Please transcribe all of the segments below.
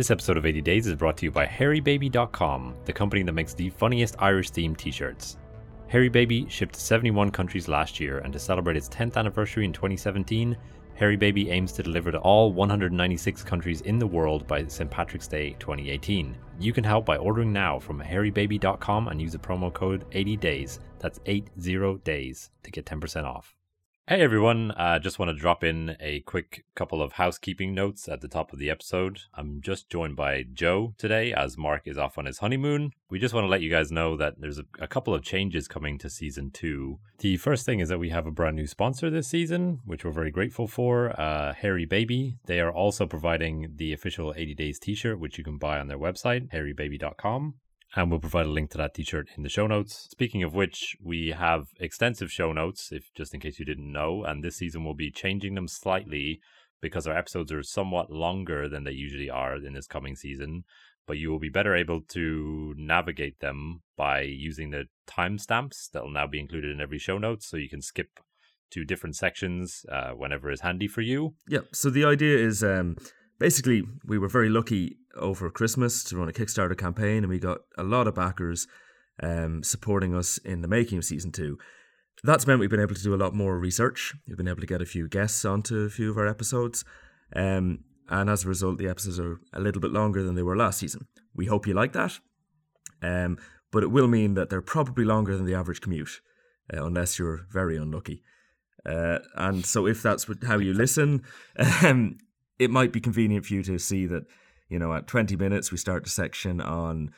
This episode of 80 Days is brought to you by HairyBaby.com, the company that makes the funniest Irish themed t shirts. Hairy Baby shipped to 71 countries last year, and to celebrate its 10th anniversary in 2017, Hairy Baby aims to deliver to all 196 countries in the world by St. Patrick's Day 2018. You can help by ordering now from hairybaby.com and use the promo code 80days. That's 80 days to get 10% off. Hey everyone, I uh, just want to drop in a quick couple of housekeeping notes at the top of the episode. I'm just joined by Joe today as Mark is off on his honeymoon. We just want to let you guys know that there's a, a couple of changes coming to season two. The first thing is that we have a brand new sponsor this season, which we're very grateful for, uh, Hairy Baby. They are also providing the official 80 Days t shirt, which you can buy on their website, hairybaby.com and we'll provide a link to that t-shirt in the show notes. Speaking of which, we have extensive show notes, if just in case you didn't know, and this season we'll be changing them slightly because our episodes are somewhat longer than they usually are in this coming season. But you will be better able to navigate them by using the timestamps that will now be included in every show notes, so you can skip to different sections uh, whenever is handy for you. Yeah. So the idea is um, basically we were very lucky over Christmas to run a Kickstarter campaign, and we got a lot of backers um, supporting us in the making of season two. That's meant we've been able to do a lot more research. We've been able to get a few guests onto a few of our episodes. Um, and as a result, the episodes are a little bit longer than they were last season. We hope you like that. Um, but it will mean that they're probably longer than the average commute, uh, unless you're very unlucky. Uh, and so, if that's how you listen, um, it might be convenient for you to see that you know, at 20 minutes, we start a section on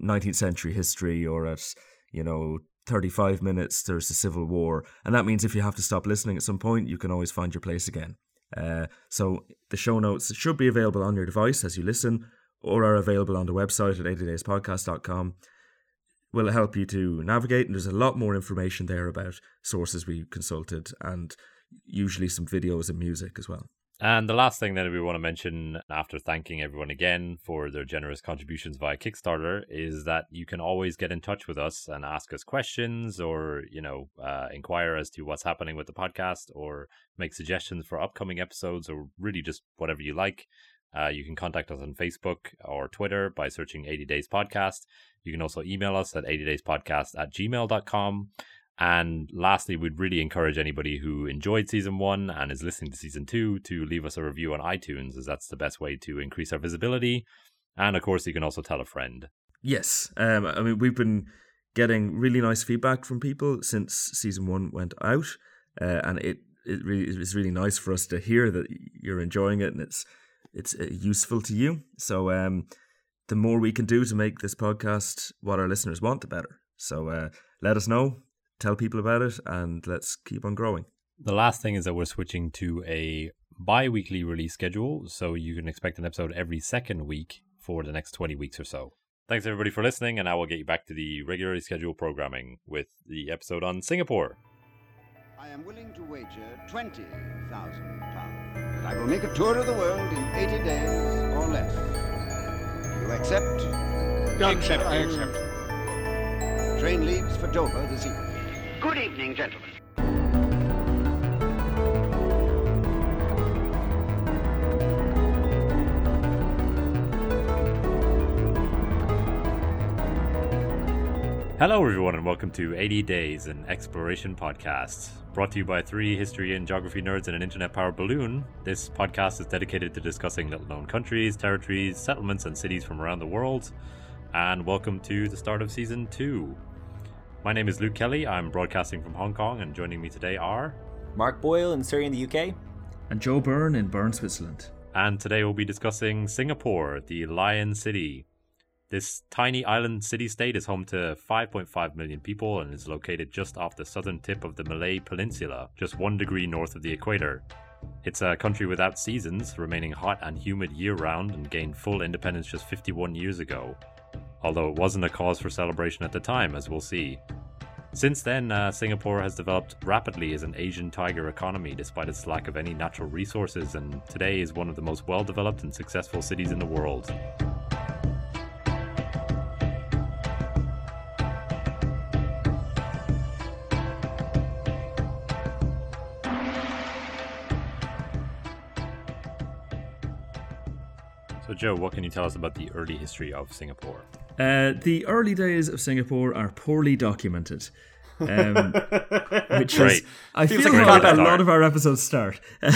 19th century history, or at, you know, 35 minutes, there's the Civil War. And that means if you have to stop listening at some point, you can always find your place again. Uh, so the show notes should be available on your device as you listen, or are available on the website at 80dayspodcast.com. Will help you to navigate, and there's a lot more information there about sources we consulted, and usually some videos and music as well. And the last thing that we want to mention after thanking everyone again for their generous contributions via Kickstarter is that you can always get in touch with us and ask us questions or, you know, uh, inquire as to what's happening with the podcast or make suggestions for upcoming episodes or really just whatever you like. Uh, you can contact us on Facebook or Twitter by searching 80 Days Podcast. You can also email us at 80 Days Podcast at gmail.com. And lastly, we'd really encourage anybody who enjoyed season one and is listening to season two to leave us a review on iTunes, as that's the best way to increase our visibility. And of course, you can also tell a friend. Yes. Um, I mean, we've been getting really nice feedback from people since season one went out. Uh, and it, it really is really nice for us to hear that you're enjoying it and it's it's uh, useful to you. So um, the more we can do to make this podcast what our listeners want, the better. So uh, let us know tell people about it, and let's keep on growing. The last thing is that we're switching to a bi weekly release schedule, so you can expect an episode every second week for the next 20 weeks or so. Thanks everybody for listening, and I will get you back to the regularly scheduled programming with the episode on Singapore. I am willing to wager twenty thousand pounds that I will make a tour of the world in eighty days or less. You accept? I accept. I accept. Train leaves for Dover this evening. Good evening, gentlemen. Hello, everyone, and welcome to 80 Days, an exploration podcast. Brought to you by three history and geography nerds and an internet powered balloon. This podcast is dedicated to discussing little known countries, territories, settlements, and cities from around the world. And welcome to the start of season two. My name is Luke Kelly. I'm broadcasting from Hong Kong, and joining me today are Mark Boyle in Surrey in the UK, and Joe Byrne in Bern, Switzerland. And today we'll be discussing Singapore, the Lion City. This tiny island city state is home to 5.5 million people and is located just off the southern tip of the Malay Peninsula, just one degree north of the equator. It's a country without seasons, remaining hot and humid year round, and gained full independence just 51 years ago although it wasn't a cause for celebration at the time, as we'll see. Since then, uh, Singapore has developed rapidly as an Asian tiger economy despite its lack of any natural resources, and today is one of the most well developed and successful cities in the world. So So, Joe, what can you tell us about the early history of Singapore? Uh, the early days of Singapore are poorly documented. Um, which Great. is, I Feels feel like a lot of our episodes start.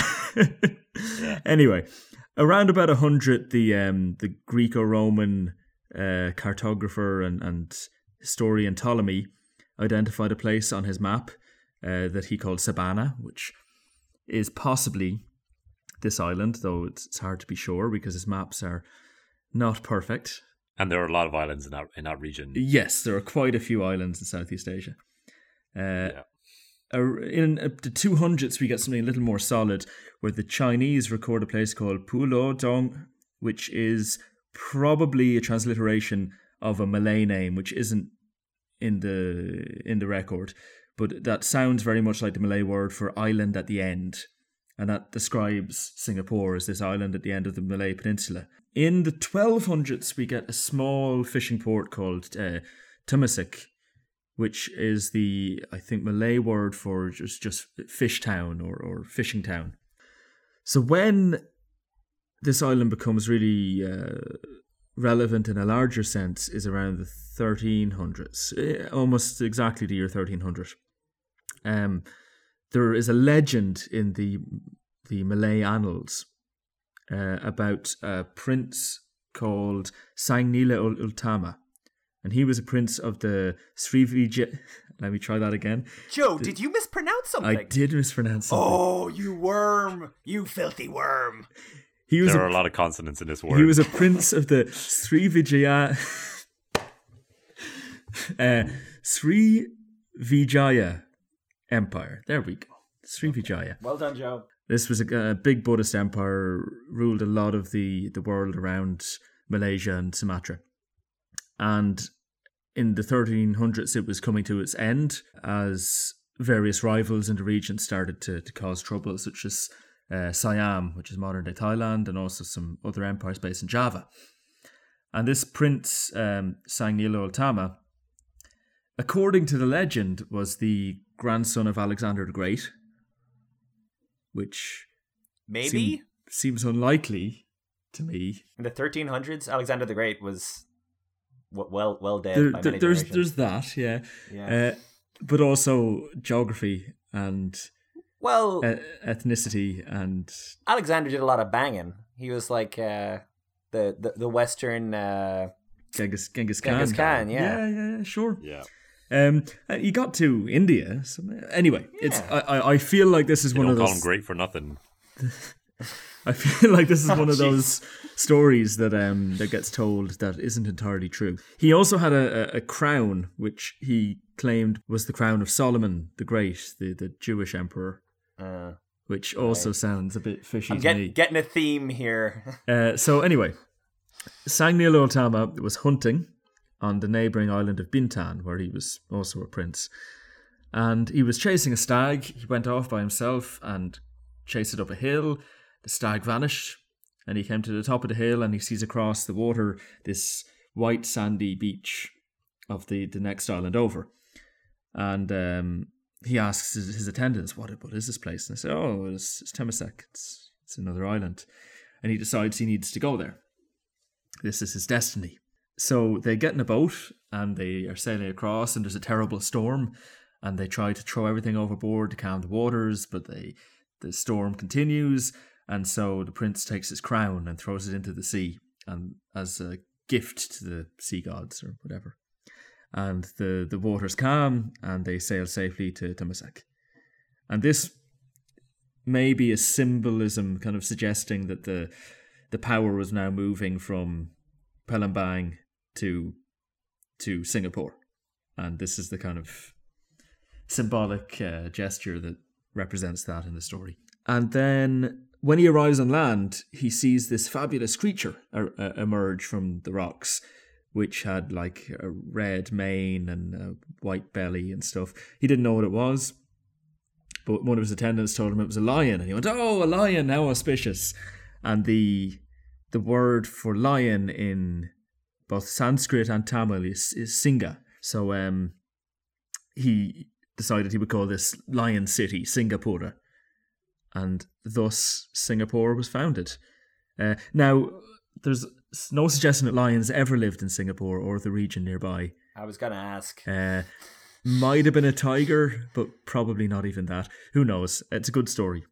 Anyway, around about 100, the um, the Greco-Roman uh, cartographer and, and historian Ptolemy identified a place on his map uh, that he called Sabana, which is possibly this island, though it's hard to be sure because his maps are not perfect. And there are a lot of islands in that in that region. Yes, there are quite a few islands in Southeast Asia. Uh, in uh, the 200s, we get something a little more solid where the Chinese record a place called Pulo Dong, which is probably a transliteration of a Malay name, which isn't in the in the record, but that sounds very much like the Malay word for island at the end, and that describes Singapore as this island at the end of the Malay Peninsula. In the 1200s, we get a small fishing port called uh, Temasek, which is the I think Malay word for just just fish town or, or fishing town. So when this island becomes really uh, relevant in a larger sense is around the 1300s, eh, almost exactly the year 1300. Um, there is a legend in the the Malay annals uh, about a prince called Sangnila ul Ultama, and he was a prince of the Srivijaya. Let me try that again. Joe, did you mispronounce something? I did mispronounce something. Oh, you worm! You filthy worm! he was There a are a lot of consonants in this word. He was a prince of the Srivijaya uh, Sri Vijaya Empire. There we go. Srivijaya. Well done, Joe. This was a, a big Buddhist empire, ruled a lot of the, the world around Malaysia and Sumatra. And in the 1300s, it was coming to its end as various rivals in the region started to, to cause trouble, such as uh, Siam, which is modern day Thailand, and also some other empires based in Java. And this prince, um, Sangnilo Ultama, according to the legend, was the grandson of Alexander the Great, which Maybe seem- seems unlikely to me. in the 1300s, Alexander the Great was well well dead There, by there- many there's there's that, yeah, Yeah. uh, but also geography and well, uh, ethnicity and Alexander did a lot of banging. He was like uh, the, the the Western. Uh, Genghis Genghis Khan. Genghis Khan, yeah. yeah, yeah, sure. yeah. Um, he got to India. So, anyway, it's Yeah. I, I I feel like this is They one don't of call those. him great for nothing. I feel like this is Oh, one of those stories that um that gets told that isn't entirely true. He also had a, a, a crown which he claimed was the crown of Solomon the Great, the, the Jewish emperor, uh, which also sounds a bit fishy I'm to get, me. getting a theme here. Uh, so anyway, Sangnil Ultama was hunting on the neighbouring island of Bintan, where he was also a prince. And he was chasing a stag. He went off by himself and chased it up a hill. The stag vanished, and he came to the top of the hill and he sees across the water this white sandy beach of the, the next island over. And um, he asks his, his attendants, what, what is this place? And they say, oh, it's, it's Temasek. It's, it's another island and he decides he needs to go there. This is his destiny. So they get in a boat and they are sailing across, and there's a terrible storm, and they try to throw everything overboard to calm the waters, but they the storm continues, and so the prince takes his crown and throws it into the sea, and as a gift to the sea gods or whatever. And the the waters calm, and they sail safely to Temasek. And this may be a symbolism kind of suggesting that the the power was now moving from Palembang to to Singapore, and this is the kind of symbolic uh, gesture that represents that in the story. And then when he arrives on land, he sees this fabulous creature er- uh, emerge from the rocks, which had like a red mane and a white belly and stuff. He didn't know what it was, but one of his attendants told him it was a lion, and he went, "Oh, a lion! How auspicious!" And the the word for lion in both Sanskrit and Tamil is, is Singa. So um, he decided he would call this Lion City Singapore, and thus Singapore was founded. Uh, now, there's no suggestion that lions ever lived in Singapore or the region nearby. I was gonna ask. Uh, might have been a tiger, but probably not even that. Who knows? It's a good story.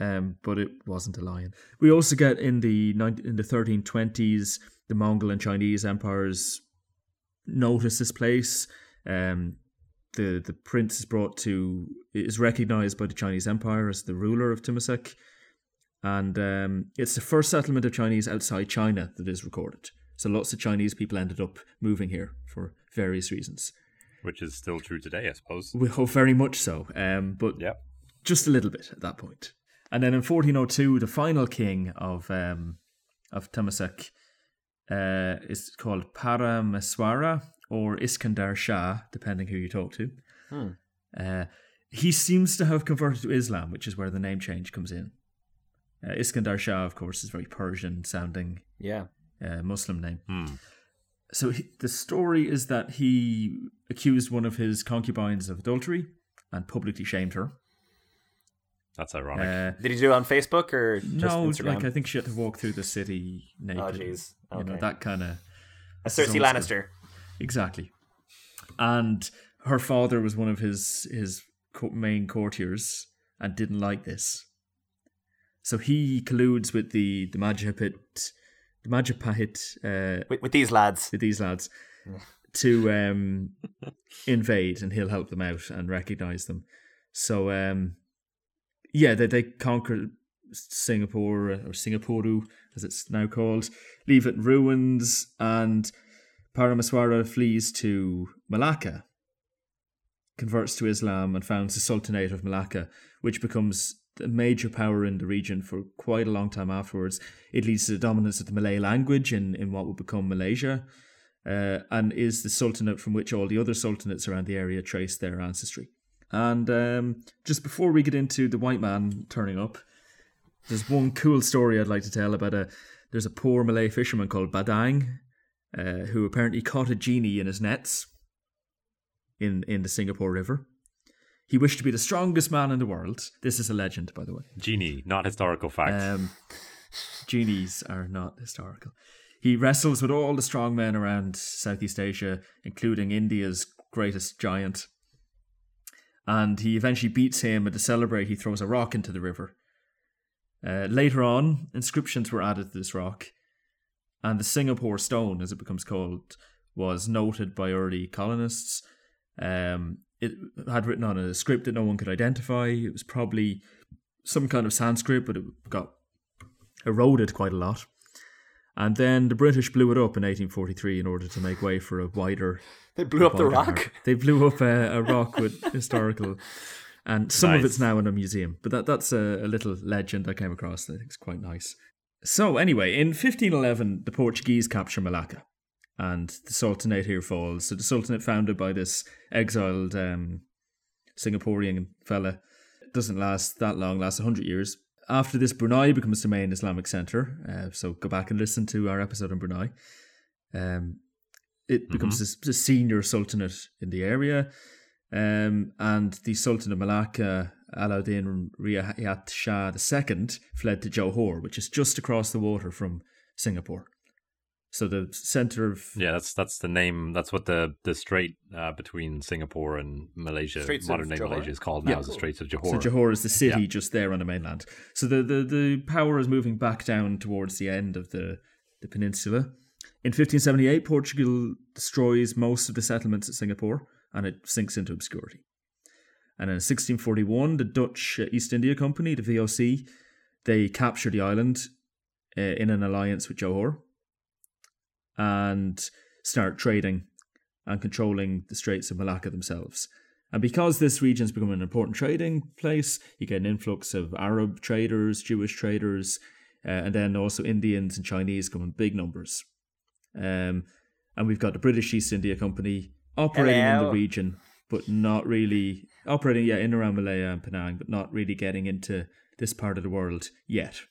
Um, but it wasn't a lion. We also get in the in the 1320s, the Mongol and Chinese empires notice this place. Um, the the prince is brought to is recognized by the Chinese Empire as the ruler of Temasek, and um, it's the first settlement of Chinese outside China that is recorded. So lots of Chinese people ended up moving here for various reasons. Which is still true today, I suppose. We hope very much so, um, but Yeah. just a little bit at that point. And then in 1402, the final king of um, of Temasek uh, is called Parameswara or Iskandar Shah, depending who you talk to. Hmm. Uh, he seems to have converted to Islam, which is where the name change comes in. Uh, Iskandar Shah, of course, is very Persian sounding Yeah. uh, Muslim name. Hmm. So he, the story is that he accused one of his concubines of adultery and publicly shamed her. That's ironic. Uh, Did he do it on Facebook or just no, Instagram? like I think she had to walk through the city naked. Oh, jeez. You know that kind of A Cersei Lannister. exactly. And her father was one of his his main courtiers and didn't like this. So he colludes with the the Majapahit, the Majapahit uh, With, with these lads. with these lads to um, invade, and he'll help them out and recognize them. So, um, yeah, they they conquer Singapore or Singapura, as it's now called, leave it in ruins, and Parameswara flees to Malacca, converts to Islam, and founds the Sultanate of Malacca, which becomes a major power in the region for quite a long time afterwards. It leads to the dominance of the Malay language in, in what would become Malaysia, uh, and is the sultanate from which all the other sultanates around the area trace their ancestry. And um, just before we get into the white man turning up, there's one cool story I'd like to tell about a. There's a poor Malay fisherman called Badang, uh, who apparently caught a genie in his nets in in the Singapore River. He wished to be the strongest man in the world. This is a legend, by the way. Genie, not historical fact. Um, genies are not historical. He wrestles with all the strong men around Southeast Asia, including India's greatest giant. And he eventually beats him, and to celebrate, he throws a rock into the river. Uh, later on, inscriptions were added to this rock, and the Singapore Stone, as it becomes called, was noted by early colonists. Um, it had written on a script that no one could identify. It was probably some kind of Sanskrit, but it got eroded quite a lot. And then the British blew it up in 1843 in order to make way for a wider. They blew up the rock. art. They blew up a, a rock with historical, and some of it's now in a museum. But that that's a, a little legend I came across. that I think is quite nice. So anyway, in 1511, the Portuguese capture Malacca, and the Sultanate here falls. So the Sultanate, founded by this exiled um, Singaporean fella, doesn't last that long. Lasts 100 years. After this, Brunei becomes the main Islamic center. Uh, so go back and listen to our episode on Brunei. Um, it becomes this, this senior sultanate in the area. Um, and the Sultan of Malacca, Alauddin Riyad Shah II, fled to Johor, which is just across the water from Singapore. So the center of yeah, that's that's the name. That's what the the strait uh, between Singapore and Malaysia, Straits modern day Johor? Malaysia, is called now. Yeah. Is the Straits of Johor. So Johor. Johor is the city Yeah. just there on the mainland. So the, the, the power is moving back down towards the end of the, the peninsula. In 1578, Portugal destroys most of the settlements at Singapore and it sinks into obscurity. And in 1641, the Dutch uh, East India Company, the VOC, they capture the island uh, in an alliance with Johor and start trading and controlling the Straits of Malacca themselves. And because this region's become an important trading place, you get an influx of Arab traders, Jewish traders, uh, and then also Indians and Chinese come in big numbers. Um, and we've got the British East India Company operating in the region, but not really operating, yeah, in around Malaya and Penang, but not really getting into this part of the world yet.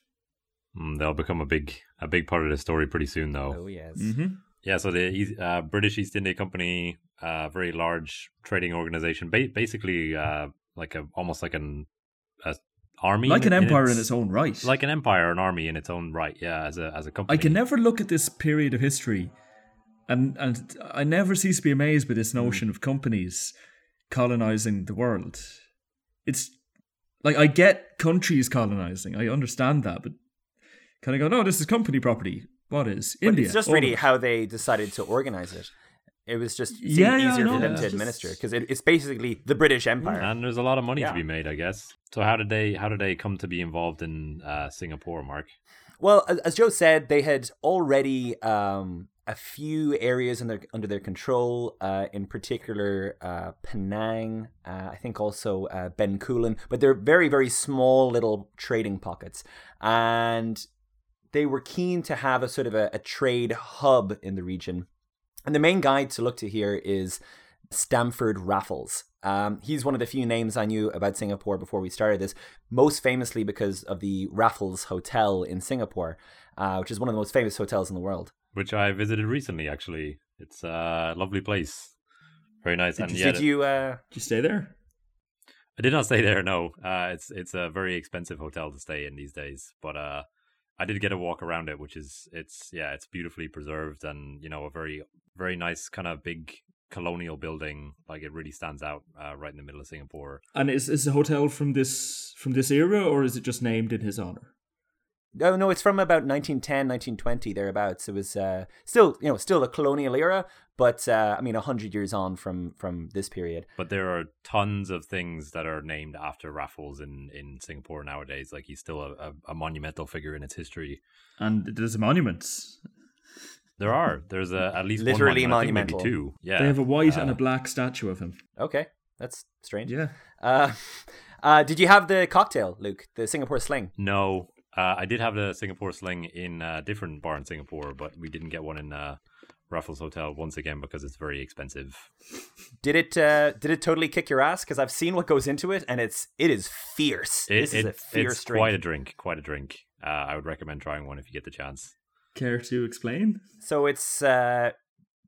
Mm, they'll become a big a big part of the story pretty soon, though. Oh yes. Mm-hmm. Yeah, so the uh, British East India Company, uh, very large trading organization, ba- basically uh, like a almost like an a army, like an in empire in its own right. like an empire, an army in its own right. Yeah, as a as a company. I can never look at this period of history, and and I never cease to be amazed by this Hmm. notion of companies colonizing the world. It's like I get countries colonizing, I understand that, but kind of go, no, this is company property. What is But India? it's just really how they decided to organize it. It was just seemed Yeah, yeah, easier no, for them yeah. to It's administer because it, it's basically the British Empire. and there's a lot of money Yeah. to be made, I guess. So how did they how did they come to be involved in uh, Singapore, Mark? Well, as, as Joe said, they had already um, a few areas in their, under their control. Uh, in particular, uh, Penang. Uh, I think also uh, Bencoolen, but they're very very small little trading pockets, and they were keen to have a sort of a, a trade hub in the region. And the main guide to look to here is Stamford Raffles. Um, he's one of the few names I knew about Singapore before we started this, most famously because of the Raffles Hotel in Singapore, uh, which is one of the most famous hotels in the world. Which I visited recently. Actually, it's a lovely place. Very nice. Did and you- yeah, Did you? Uh, Did you stay there? I did not stay there. No, uh, it's it's a very expensive hotel to stay in these days. But uh, I did get a walk around it, which is it's yeah, it's beautifully preserved and you know a very very nice kind of big colonial building. Like it really stands out uh, right in the middle of Singapore. And is is the hotel from this from this era, or is it just named in his honor? oh no, it's from about 1910, 1920 thereabouts. It was uh, still you know still the colonial era, but uh, I mean hundred years on from from this period. But there are tons of things that are named after Raffles in, in Singapore nowadays. Like he's still a, a, a monumental figure in its history. And there's a monument. There are. There's a, at least Literally one monument, I think monumental. maybe two. Yeah. They have a white and Uh, a black statue of him. Okay, that's strange. Yeah. Uh, uh, did you have the cocktail, Luke? The Singapore Sling. No, uh, I did have the Singapore Sling in a different bar in Singapore, but we didn't get one in uh, Raffles Hotel once again because it's very expensive. Did it? Uh, did it totally kick your ass? Because I've seen what goes into it, and it's it is fierce. It, this is it- a fierce it's drink. quite a drink, quite a drink. Uh, I would recommend trying one if you get the chance. Care to explain? So it's uh,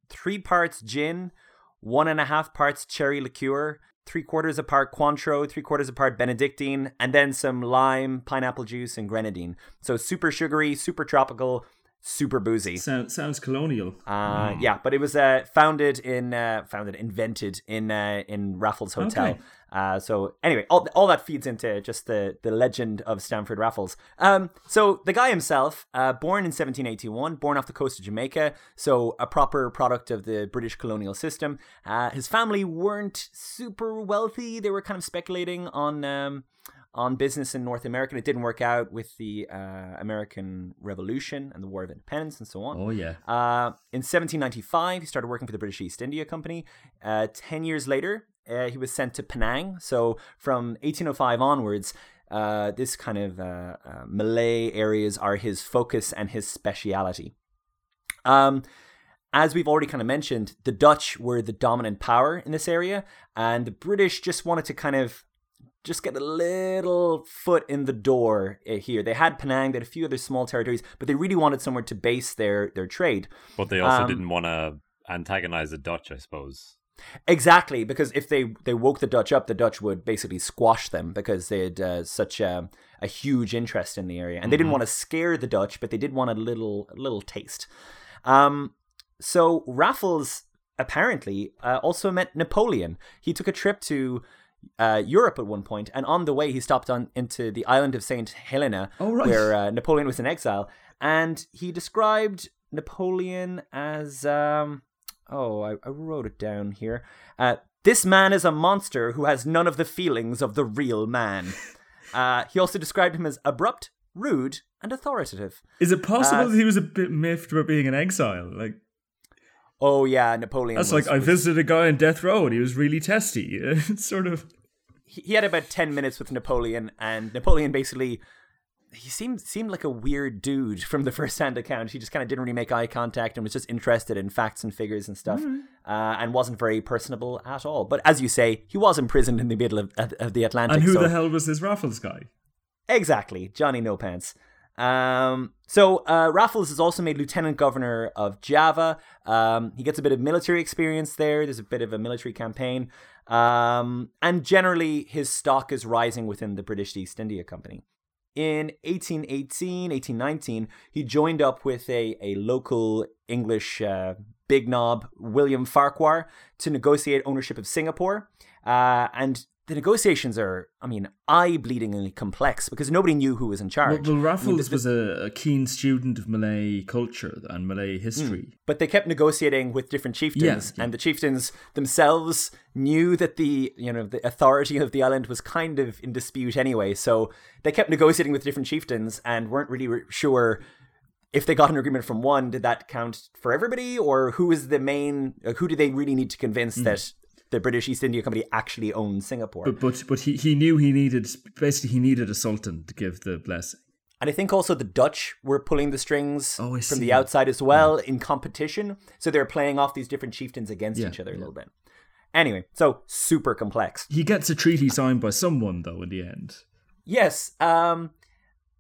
three parts gin, one and a half parts cherry liqueur, three quarters apart Cointreau, three quarters apart Benedictine, and then some lime, pineapple juice, and grenadine. So super sugary, super tropical, super boozy. Sounds sounds colonial. Uh, Hmm. Yeah, but it was uh, founded in uh, founded invented in uh, in Raffles Hotel. Okay. Uh, so anyway, all all that feeds into just the the legend of Stamford Raffles. Um, so the guy himself, uh, born in 1781, born off the coast of Jamaica, so a proper product of the British colonial system. Uh, his family weren't super wealthy; they were kind of speculating on. Um, on business in North America, and it didn't work out with the uh, American Revolution and the War of Independence and so on. Oh yeah. Uh, in 1795, he started working for the British East India Company. Uh, Ten years later, uh, he was sent to Penang. So from 1805 onwards, uh, this kind of uh, uh, Malay areas are his focus and his speciality. Um, as we've already kind of mentioned, the Dutch were the dominant power in this area, and the British just wanted to kind of just get a little foot in the door uh, here. They had Penang, they had a few other small territories, but they really wanted somewhere to base their their trade. But they also Um, didn't want to antagonize the Dutch, I suppose. Exactly, because if they they woke the Dutch up, the Dutch would basically squash them because they had uh, such a, a huge interest in the area, and they didn't want to scare the Dutch, but they did want a little a little taste. Um, so Raffles apparently uh, also met Napoleon. He took a trip to uh, Europe at one point, and on the way he stopped on into the island of Saint Helena, Oh, right. where uh, Napoleon was in exile, and he described Napoleon as um, oh, I, I wrote it down here. Uh, this man is a monster who has none of the feelings of the real man. Uh, he also described him as abrupt, rude, and authoritative. Is it possible Uh, that he was a bit miffed about being in exile? Like Oh yeah, Napoleon. that's was- like I was- visited a guy on death row and he was really testy. It's sort of he had about 10 minutes with Napoleon and Napoleon basically he seemed seemed like a weird dude from the first hand account. He just kind of didn't really make eye contact and was just interested in facts and figures and stuff, uh, and wasn't very personable at all. But as you say, he was imprisoned in the middle of, of, of the Atlantic. and who so- the hell was this Raffles guy? Exactly, Johnny No Pants. Um, so uh, Raffles is also made lieutenant governor of Java. Um, he gets a bit of military experience there. There's a bit of a military campaign, um, and generally his stock is rising within the British East India Company. In 1818, 1819, he joined up with a, a local English uh, big knob, William Farquhar, to negotiate ownership of Singapore. Uh, and the negotiations are, I mean, eye-bleedingly complex because nobody knew who was in charge. well I Raffles mean, the- was a, a keen student of Malay culture and Malay history. but they kept negotiating with different chieftains, and the chieftains themselves knew that the you know the authority of the island was kind of in dispute anyway. So they kept negotiating with different chieftains and weren't really re- sure if they got an agreement from one, did that count for everybody, or who is the main? uh, Who do they really need to convince that the British East India Company actually owned Singapore? But but but he, he knew he needed basically he needed a sultan to give the blessing. And I think also the Dutch were pulling the strings Oh, from the outside as well in competition. So they're playing off these different chieftains against Yeah, each other a little bit. Anyway, so super complex. He gets a treaty signed by someone though in the end. Yes. Um,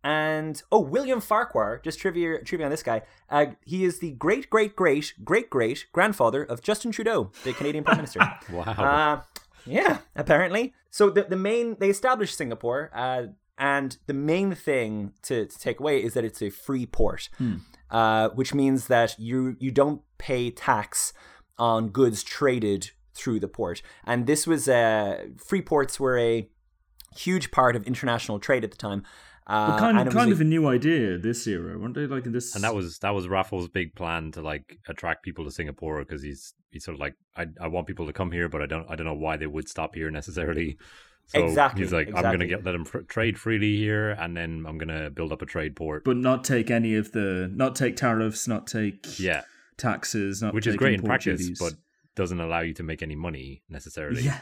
and oh, William Farquhar. Just trivia trivia on this guy. Uh, he is the great great great great great grandfather of Justin Trudeau, the Canadian Prime Minister. Wow. Uh, yeah, apparently. So the the main they established Singapore, uh, and the main thing to, to take away is that it's a free port, uh, which means that you you don't pay tax on goods traded through the port. And this was uh, free ports were a huge part of international trade at the time. Uh, But kind of kind a- of a new idea this era, weren't they? Like in this, and that was that was Raffles' big plan to like attract people to Singapore because he's he's sort of like I I want people to come here, but I don't I don't know why they would stop here necessarily. So Exactly, he's like I'm gonna get let them fr- trade freely here, and then I'm gonna build up a trade port. but not take any of the not take tariffs, not take yeah, taxes, not which is great in practice, duties. but doesn't allow you to make any money necessarily. yeah,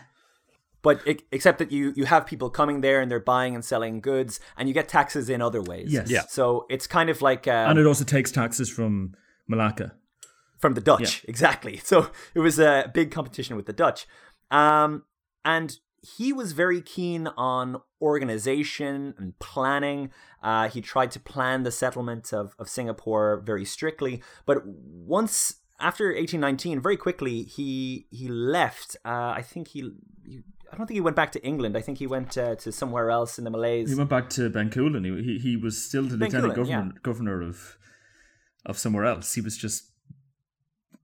but e- except that you you have people coming there and they're buying and selling goods, and you get taxes in other ways. Yes. Yeah. So it's kind of like um, and it also takes taxes from Malacca. from the Dutch, exactly. So it was a big competition with the Dutch, um, and he was very keen on organization and planning. Uh, he tried to plan the settlement of, of Singapore very strictly, but once after 1819, very quickly he he left. Uh, I think he, he. I don't think he went back to England. I think he went uh, to somewhere else in the Malays. He went back to Bencoolen. He, he he was still the lieutenant Bencoolen, yeah. governor governor of of somewhere else. He was just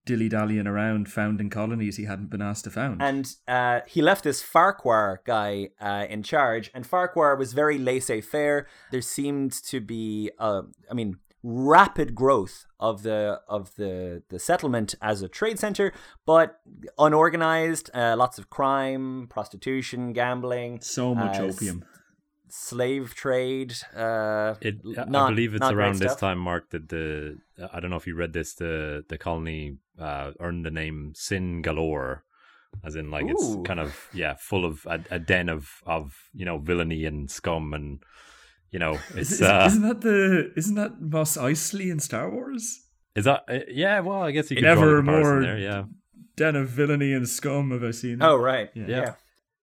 dilly dallying around, founding colonies he hadn't been asked to found. And uh, he left this Farquhar guy uh, in charge, and Farquhar was very laissez faire. There seemed to be, uh, I mean, rapid growth of the of the the settlement as a trade center, but unorganized, uh, lots of crime, prostitution, gambling, so much uh, opium. slave trade. Uh, It, I believe it's around this time, Mark, that the I don't know if you read this. The the colony uh, earned the name Sin Galore, as in like Ooh. it's kind of yeah, full of a, a den of of you know villainy and scum and you know it's Is, uh, isn't that the isn't that Mos Eisley in Star Wars? is that uh, yeah? Well, I guess you In can draw the comparison more- there. Yeah, Den of villainy and scum. Have I seen? Oh right, Yeah. yeah.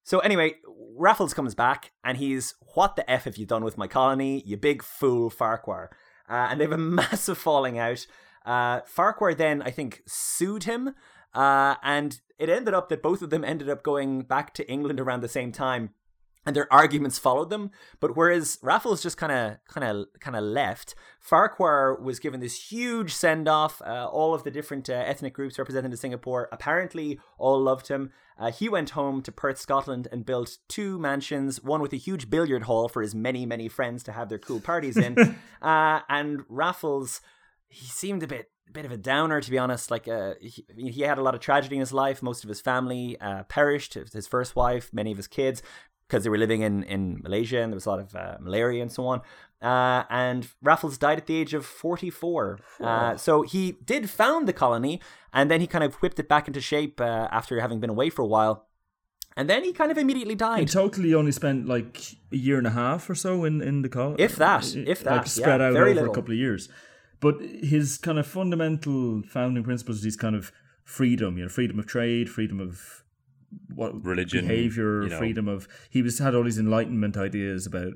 So anyway, Raffles comes back and he's, "What the f have you done with my colony, you big fool, Farquhar?" Uh, and they have a massive falling out. Uh, Farquhar then, I think, sued him, uh, and it ended up that both of them ended up going back to England around the same time. And their arguments followed them, but whereas Raffles just kind of, kind of, kind of left, Farquhar was given this huge send off. Uh, all of the different uh, ethnic groups represented in Singapore apparently all loved him. Uh, he went home to Perth, Scotland, and built two mansions, one with a huge billiard hall for his many, many friends to have their cool parties in. uh, and Raffles, he seemed a bit, bit of a downer, to be honest. Like, uh, he, he had a lot of tragedy in his life. Most of his family uh, perished. His first wife, many of his kids, because they were living in, in Malaysia, and there was a lot of uh, malaria and so on. Uh, and Raffles died at the age of 44. Uh, so he did found the colony, and then he kind of whipped it back into shape uh, after having been away for a while. And then he kind of immediately died. He totally only spent like a year and a half or so in in the colony. If that, if that, like spread yeah, out over little. a couple of years. But his kind of fundamental founding principles, these kind of freedom, you know, freedom of trade, freedom of what Religion, behavior, you know. freedom of. He was had all these enlightenment ideas about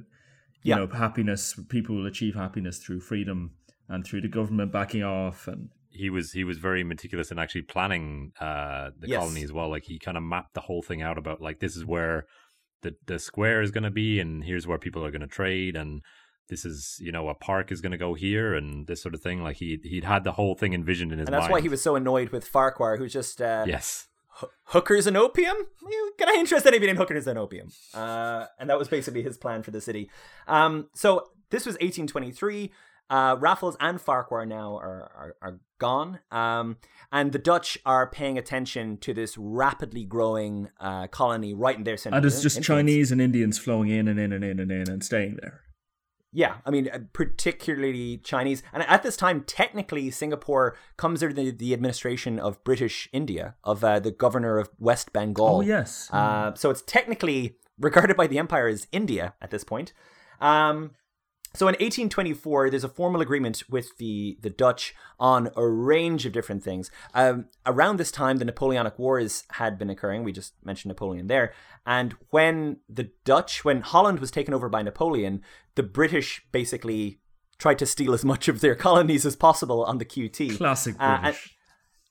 you Yeah. know happiness. People will achieve happiness through freedom and through the government backing off. And he was he was very meticulous in actually planning uh the Yes. colony as well like he kind of mapped the whole thing out about like this is where the the square is going to be and here's where people are going to trade and this is you know a park is going to go here and this sort of thing like he he'd had the whole thing envisioned in his and that's mind why he was so annoyed with Farquhar, who's just uh, yes "Hoo- hookers and opium. Can I interest anybody in hookers and opium? Uh, and that was basically his plan for the city. Um, so this was 1823. Uh, Raffles and Farquhar now are are, are gone, um, and the Dutch are paying attention to this rapidly growing uh, colony right in their center. and it's just. Chinese and Indians flowing in and in and in and in and staying there. Yeah, I mean, uh, particularly Chinese. And at this time, technically, Singapore comes under the, the administration of British India, of uh, the governor of West Bengal. Oh yes, Uh, so it's technically regarded by the empire as India at this point. Um, so in 1824, there's a formal agreement with the, the Dutch on a range of different things. Um, around this time, the Napoleonic Wars had been occurring. We just mentioned Napoleon there. And when the Dutch, when Holland was taken over by Napoleon, the British basically tried to steal as much of their colonies as possible on the QT. classic Uh,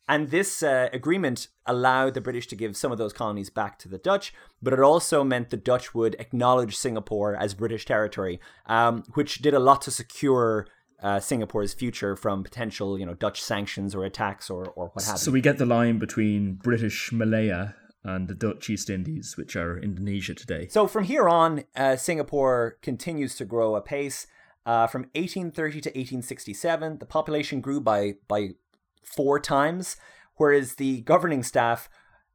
and- this uh, agreement allowed the British to give some of those colonies back to the Dutch, but it also meant the Dutch would acknowledge Singapore as British territory, um, which did a lot to secure uh, Singapore's future from potential, you know, Dutch sanctions or attacks or, or what have so we get the line between British Malaya and the Dutch East Indies, which are Indonesia today. So from here on, uh, Singapore continues to grow apace. Uh, from 1830 to 1867, the population grew by by four times, whereas the governing staff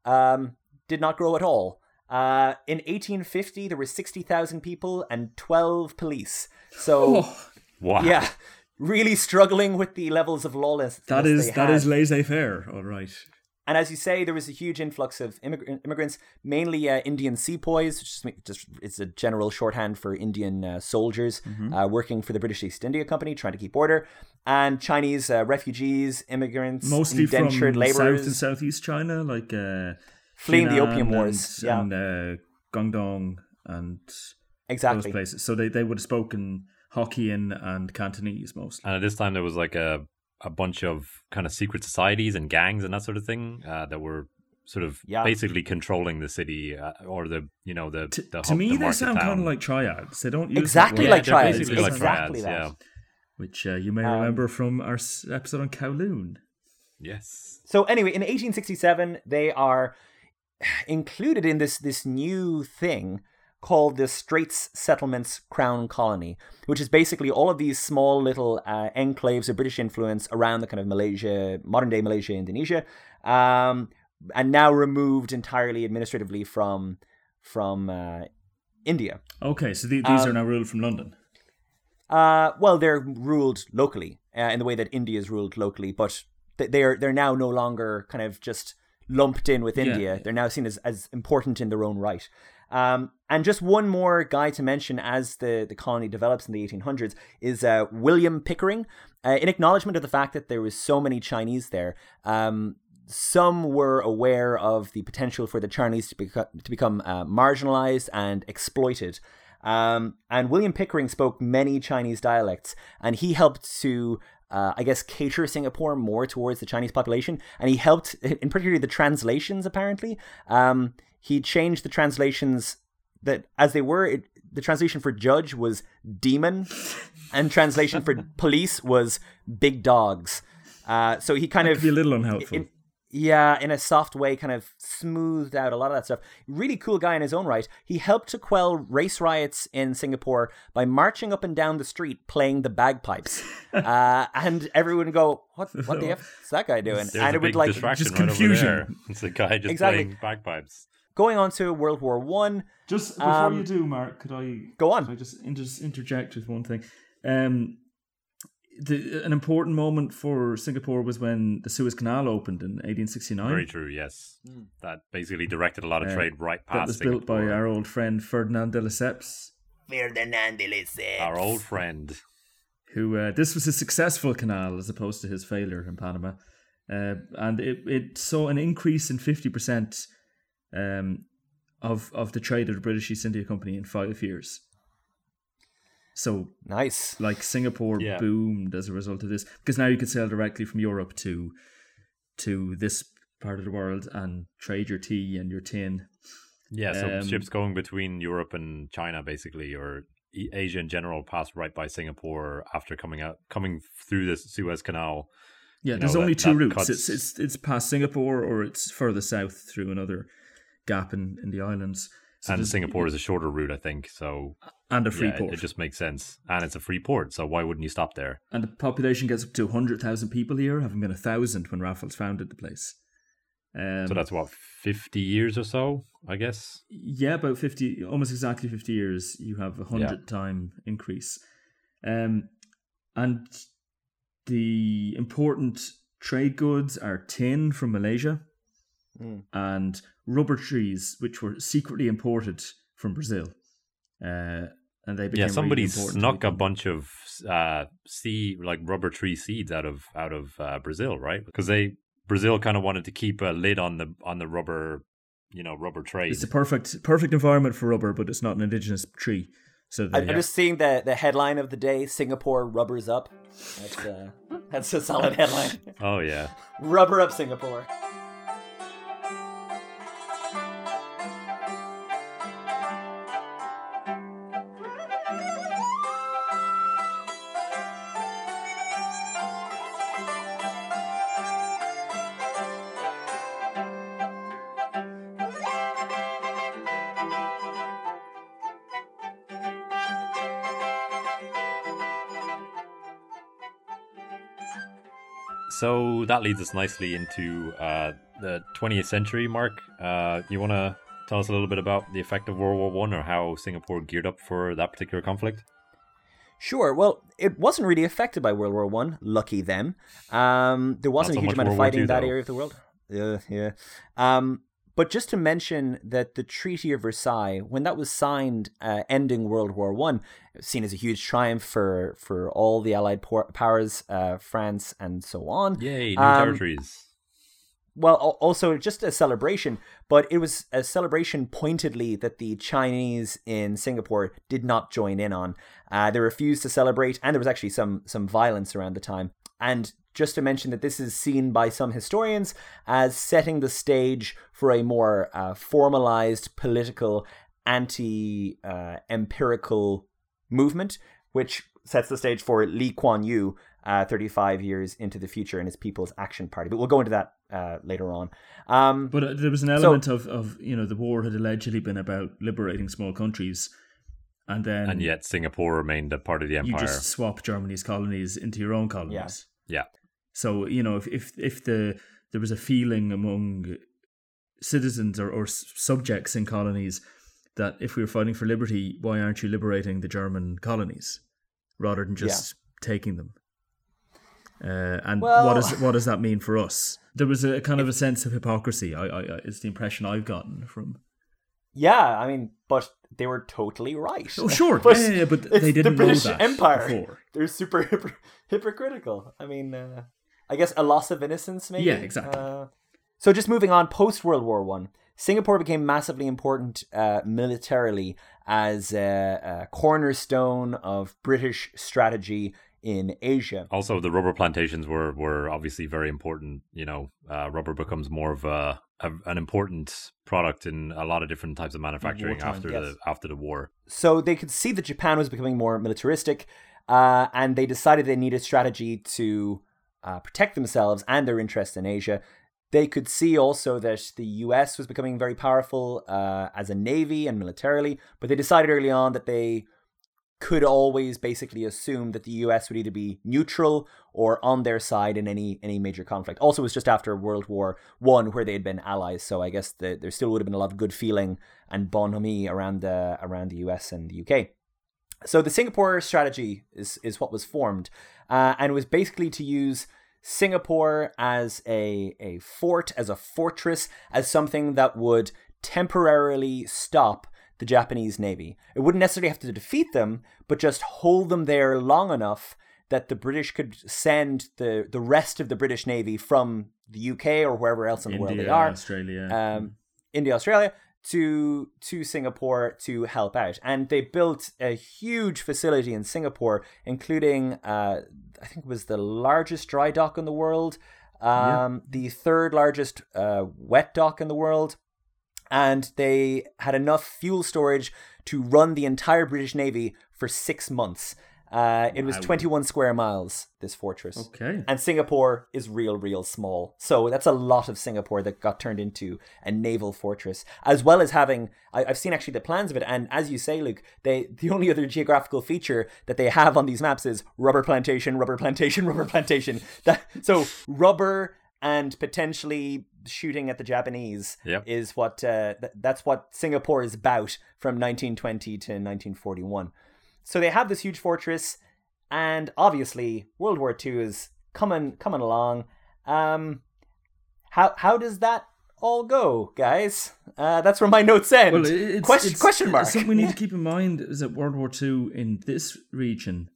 um, did not grow at all. Uh, in 1850, there were 60,000 people and 12 police. So, Oh, wow yeah, really struggling with the levels of lawlessness. that is they had. is laissez-faire. All right. And as you say, there was a huge influx of immig- immigrants, mainly uh, Indian sepoys, which is just it's a general shorthand for Indian uh, soldiers Mm-hmm. uh, working for the British East India Company, trying to keep order, and Chinese uh, refugees, immigrants, Mostly indentured from indentured South and Southeast China, like uh, fleeing the Henan Opium and- Wars. yeah, and uh, Guangdong and exactly those places. So they, they would have spoken Hokkien and Cantonese mostly. and at this time there was like a a bunch of kind of secret societies and gangs and that sort of thing uh, that were sort of Yeah. basically controlling the city uh, or the you know the T- the to hub- me, the they market sound kind of like triads. They don't use Exactly like they're triads. basically like exactly triads, that. yeah. which uh, you may Um, remember from our episode on Kowloon. yes So anyway, in 1867, they are included in this this new thing called the Straits Settlements Crown Colony, which is basically all of these small little uh, enclaves of British influence around the kind of Malaysia, modern day Malaysia, Indonesia, um, and now removed entirely administratively from from uh, India. Okay, so the- these are Um, now ruled from London. Uh, well, they're ruled locally uh, in the way that India is ruled locally, but th- they're they're now no longer kind of just lumped in with Yeah. India. They're now seen as, as important in their own right. Um, and just one more guy to mention as the, the colony develops in the 1800s is uh, William Pickering. Uh, in acknowledgement of the fact that there was so many Chinese there, um, some were aware of the potential for the Chinese to, beco- to become uh, marginalized and exploited. Um, and William Pickering spoke many Chinese dialects, and he helped to, uh, I guess, cater Singapore more towards the Chinese population. And he helped, in particular, the translations. Apparently, um, he changed the translations that as they were. It, the translation for judge was demon, and translation for police was big dogs. Uh, so he kind Could of be a little unhelpful. in, yeah, in a soft way, kind of smoothed out a lot of that stuff. Really cool guy in his own right. He helped to quell race riots in Singapore by marching up and down the street playing the bagpipes, uh, and everyone would go, "What? What the f is that guy doing?" There's and a it would like distraction just right confusion. over there. It's a guy just Exactly. playing bagpipes. Going on to World War One. Just before Um, you do, Mark, could I Go on. Could I just inter- interject with one thing? Um, the, an important moment for Singapore was when the Suez Canal opened in 1869. Very true. Yes, that basically directed a lot of Uh, trade right past. That past. was built by our old friend Ferdinand de Lesseps, Ferdinand de Lesseps. our old friend. who uh, this was a successful canal as opposed to his failure in Panama, uh, and it, it saw an increase in 50 percent um, of of the trade of the British East India Company in five years. So Nice. like Singapore Yeah. boomed as a result of this because now you could sail directly from Europe to to this part of the world and trade your tea and your tin. Yeah, so Um, ships going between Europe and China, basically, or E- Asia in general, pass right by Singapore after coming out, coming through the Suez Canal. Yeah, You there's know, only that- two that routes. cuts- It's it's it's past Singapore or it's further south through another gap in, in the islands. So and Singapore is a shorter route, I think. So and a free yeah, port. it just makes sense, and it's a free port. So why wouldn't you stop there? And the population gets up to 100,000 people here, having been a thousand when Raffles founded the place. Um, so that's what fifty years or so, I guess. yeah, about 50, almost exactly 50 years, you have a 100 time increase. Um, and the important trade goods are tin from Malaysia Mm. and rubber trees, which were secretly imported from Brazil. Uh, and they became Yeah, really somebody snuck a bunch of uh, sea like rubber tree seeds out of out of uh, Brazil, right? Because they Brazil kind of wanted to keep a lid on the on the rubber, you know, rubber trade. It's a perfect perfect environment for rubber, but it's not an indigenous tree. So I, they, I'm just seeing the the headline of the day: Singapore rubbers up. That's uh, that's a solid headline. oh yeah. Rubber up Singapore. That leads us nicely into uh, the 20th century, Mark. Uh, you want to tell us a little bit about the effect of World War One or how Singapore geared up for that particular conflict? Sure. Well, it wasn't really affected by World War One. Lucky them. Um, there wasn't so a huge amount of World fighting in that area of the world. Yeah, yeah. Um, but just to mention that the Treaty of Versailles, when that was signed, uh, ending World War One, seen as a huge triumph for for all the Allied por- powers, uh, France and so on. Yay, new Um, territories. Well, also just a celebration, but it was a celebration pointedly that the Chinese in Singapore did not join in on. Uh, they refused to celebrate, and there was actually some some violence around the time. And just to mention that this is seen by some historians as setting the stage for a more uh, formalized political anti-empirical movement, which sets the stage for Lee Kuan Yew uh, 35 years into the future and his People's Action Party. But we'll go into that uh, later on. Um, But uh, there was an element of, of, you know, the war had allegedly been about liberating small countries. And then and yet Singapore remained a part of the empire. you empire. just swap Germany's colonies into your own colonies. Yeah. So, you know, if, if, if the there was a feeling among citizens or, or subjects in colonies that if we were fighting for liberty, why aren't you liberating the German colonies rather than just taking them? Uh, and Well- what does what does that mean for us? There was a kind of a sense of hypocrisy. I, I, it's the impression I've gotten from. yeah, I mean, but they were totally right. Oh, sure, But yeah, yeah, yeah, but they didn't the British know that Empire. before. They're super hypocr- hypocritical. I mean, uh, I guess a loss of innocence, maybe. Yeah, exactly. Uh, so just moving on, post World War One, Singapore became massively important uh, militarily as a, a cornerstone of British strategy in Asia. Also, the rubber plantations were were obviously very important. You know, uh, rubber becomes more of a, a an important product in a lot of different types of manufacturing wartime, after yes. the after the war. So they could see that Japan was becoming more militaristic, uh, and they decided they needed strategy to uh, protect themselves and their interests in Asia. They could see also that the US was becoming very powerful uh, as a navy and militarily, but they decided early on that they could always basically assume that the US would either be neutral or on their side in any any major conflict. Also, it was just after World War One where they had been allies, so I guess the, there still would have been a lot of good feeling and bonhomie around the around the US and the UK. So the Singapore strategy is is what was formed, uh, and it was basically to use Singapore as a a fort, as a fortress, as something that would temporarily stop the Japanese navy. It wouldn't necessarily have to defeat them, but just hold them there long enough that the British could send the the rest of the British navy from the UK or wherever else in the world they are Australia. um, India, Australia, to to Singapore to help out, and they built a huge facility in Singapore, including uh, I think it was the largest dry dock in the world, um, the third largest uh, wet dock in the world, and they had enough fuel storage to run the entire British Navy for six months. Uh, it was Wow. 21 square miles, this fortress. Okay. And Singapore is real, real small. So that's a lot of Singapore that got turned into a naval fortress, as well as having. I, I've seen actually the plans of it, and as you say, Luke, they the only other geographical feature that they have on these maps is rubber plantation, rubber plantation, rubber plantation. That so rubber and potentially shooting at the Japanese Yep. is what uh, th- that's what Singapore is about from 1920 to 1941. So they have this huge fortress, and obviously World War II is coming coming along. Um, how how does that all go, guys? Uh, that's where my notes end. Well, it's, question it's- question mark. Something we need to keep in mind is that World War II in this region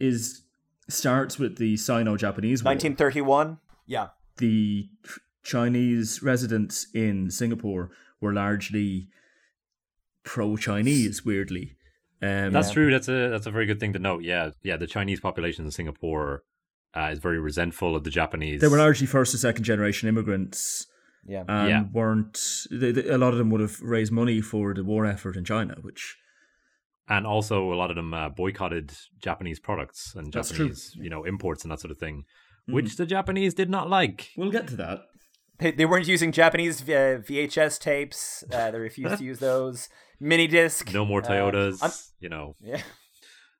is starts with the Sino-Japanese War. 1931. Yeah. The Chinese residents in Singapore were largely pro-Chinese. Weirdly, um, That's true. That's a that's a very good thing to note. Yeah, yeah. The Chinese population in Singapore uh, is very resentful of the Japanese. they were largely first or second generation immigrants. Yeah. and Yeah. weren't they, they- a lot of them would have raised money for the war effort in China, which and also a lot of them uh, boycotted Japanese products and Japanese, you know, imports and that sort of thing, Mm. which the Japanese did not like. we'll get to that. They, they weren't using Japanese uh, VHS tapes. Uh, they refused to use those. Mini disc. No more Uh, Toyotas, you know. yeah.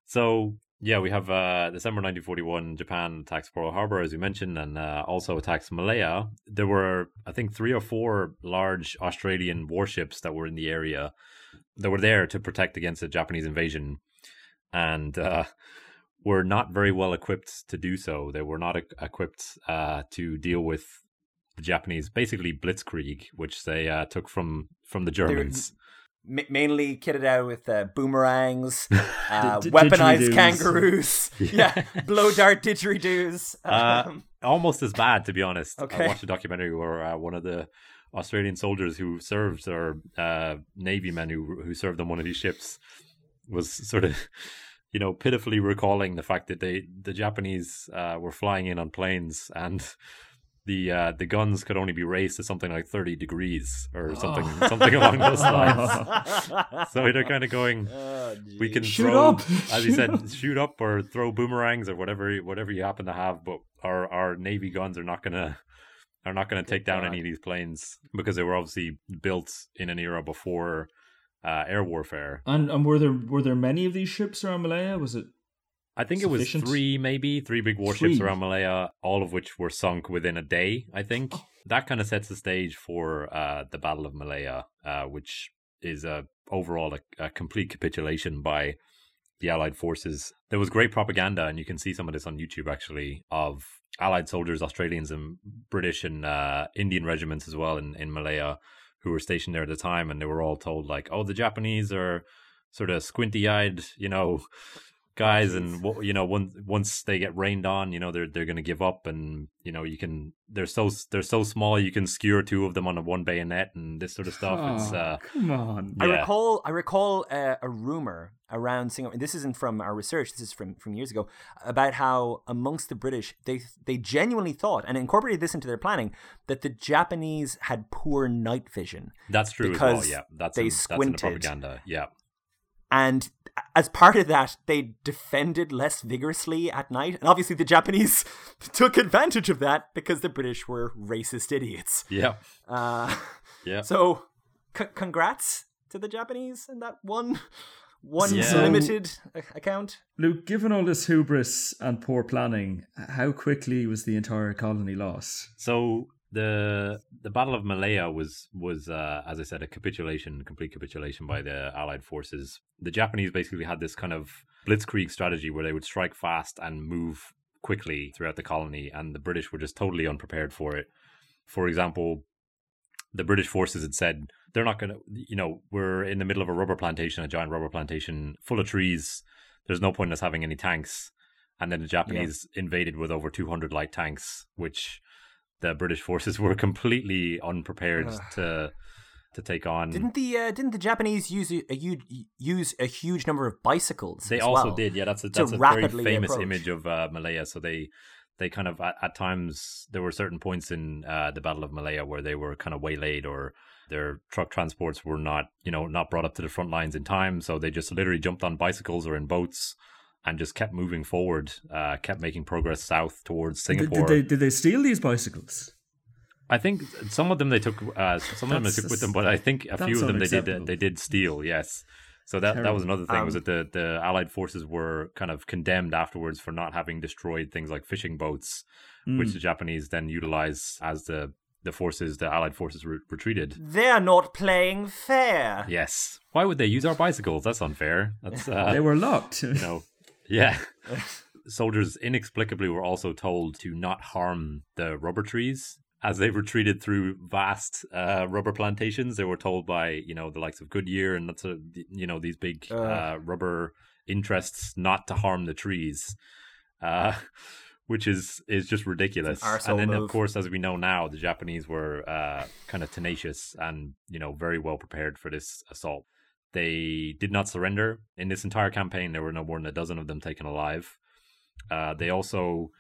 So yeah, we have uh, December 1941. Japan attacks Pearl Harbor, as we mentioned, and uh, also attacks Malaya. There were, I think, three or four large Australian warships that were in the area that were there to protect against a Japanese invasion, and uh, were not very well equipped to do so. They were not e- equipped uh, to deal with the Japanese, basically blitzkrieg, which they uh, took from from the Germans. Ma- mainly kitted out with uh, boomerangs, uh, D- d- weaponized kangaroos, yeah, blow dart didgeridoos. Uh, Um, almost as bad, to be honest. Okay. I watched a documentary where uh, one of the Australian soldiers who served, or uh, Navy men who who served on one of these ships, was sort of, you know, pitifully recalling the fact that they the Japanese uh, were flying in on planes and. The uh, the guns could only be raised to something like thirty degrees or something something along those lines. So they're kind of going, Oh, we can Shoot throw, up! as you said, up! shoot up or throw boomerangs or whatever whatever you happen to have. But our our navy guns are not gonna are not gonna take down any of these planes because they were obviously built in an era before uh, air warfare. And and were there were there many of these ships around Malaya? Was it I think it was three, maybe three big warships Three? around Malaya, all of which were sunk within a day. I think Oh. that kind of sets the stage for uh, the Battle of Malaya, uh, which is a overall a, a complete capitulation by the Allied forces. There was great propaganda, and you can see some of this on YouTube actually of Allied soldiers, Australians and British and uh, Indian regiments as well in in Malaya who were stationed there at the time, and they were all told like, "Oh, the Japanese are sort of squinty-eyed, you know." Guys and you know once once they get rained on you know they're they're going to give up and you know you can they're so they're so small you can skewer two of them on a one bayonet and this sort of stuff it's Oh, uh come on. I recall I recall uh, a rumor around Singapore. This isn't from our research. This is from from years ago about how amongst the British they they genuinely thought and incorporated this into their planning that the Japanese had poor night vision that's true as well because yeah that's they in, that's in the squinted. propaganda yeah and as part of that they defended less vigorously at night and obviously the Japanese took advantage of that because the British were racist idiots. yeah Uh, yeah So, c- congrats to the Japanese in that one, one Yeah. limited a- account. Luke, given all this hubris and poor planning, how quickly was the entire colony lost? So the the Battle of Malaya was was uh, as I said a capitulation, complete capitulation by the Allied forces. The Japanese basically had this kind of blitzkrieg strategy where they would strike fast and move quickly throughout the colony, and the British were just totally unprepared for it. For example, the British forces had said they're not going to, you know, we're in the middle of a rubber plantation, a giant rubber plantation full of trees. There's no point in us having any tanks. And then the Japanese invaded with over 200 light tanks, which the British forces were completely unprepared Ugh. to to take on. Didn't the uh, didn't the Japanese use a, a huge use a huge number of bicycles? They also well? did. Yeah, that's a that's a very famous approach. image of uh, Malaya. So they they kind of at, at times there were certain points in uh, the Battle of Malaya where they were kind of waylaid or their truck transports were not you know not brought up to the front lines in time. So they just literally jumped on bicycles or in boats. And just kept moving forward, uh, kept making progress south towards Singapore. did they did they steal these bicycles? I think some of them they took, uh, some of them they took with them, but I think a few of them they did they did steal. Yes, so that that was another thing was Um, that the the Allied forces were kind of condemned afterwards for not having destroyed things like fishing boats, which Mm. the Japanese then utilized as the the forces the Allied forces re- retreated. They're not playing fair. Yes, why would they use our bicycles? That's unfair. That's uh, they were locked. you know, yeah. Soldiers inexplicably were also told to not harm the rubber trees. As they retreated through vast uh, rubber plantations, they were told by you know the likes of Goodyear and that's a, you know these big Ugh. uh, rubber interests not to harm the trees, uh, which is is just ridiculous. arsehole And then move. of course, as we know now, the Japanese were uh, kind of tenacious and you know very well prepared for this assault. They did not surrender in this entire campaign. There were no more than a dozen of them taken alive. Uh, they also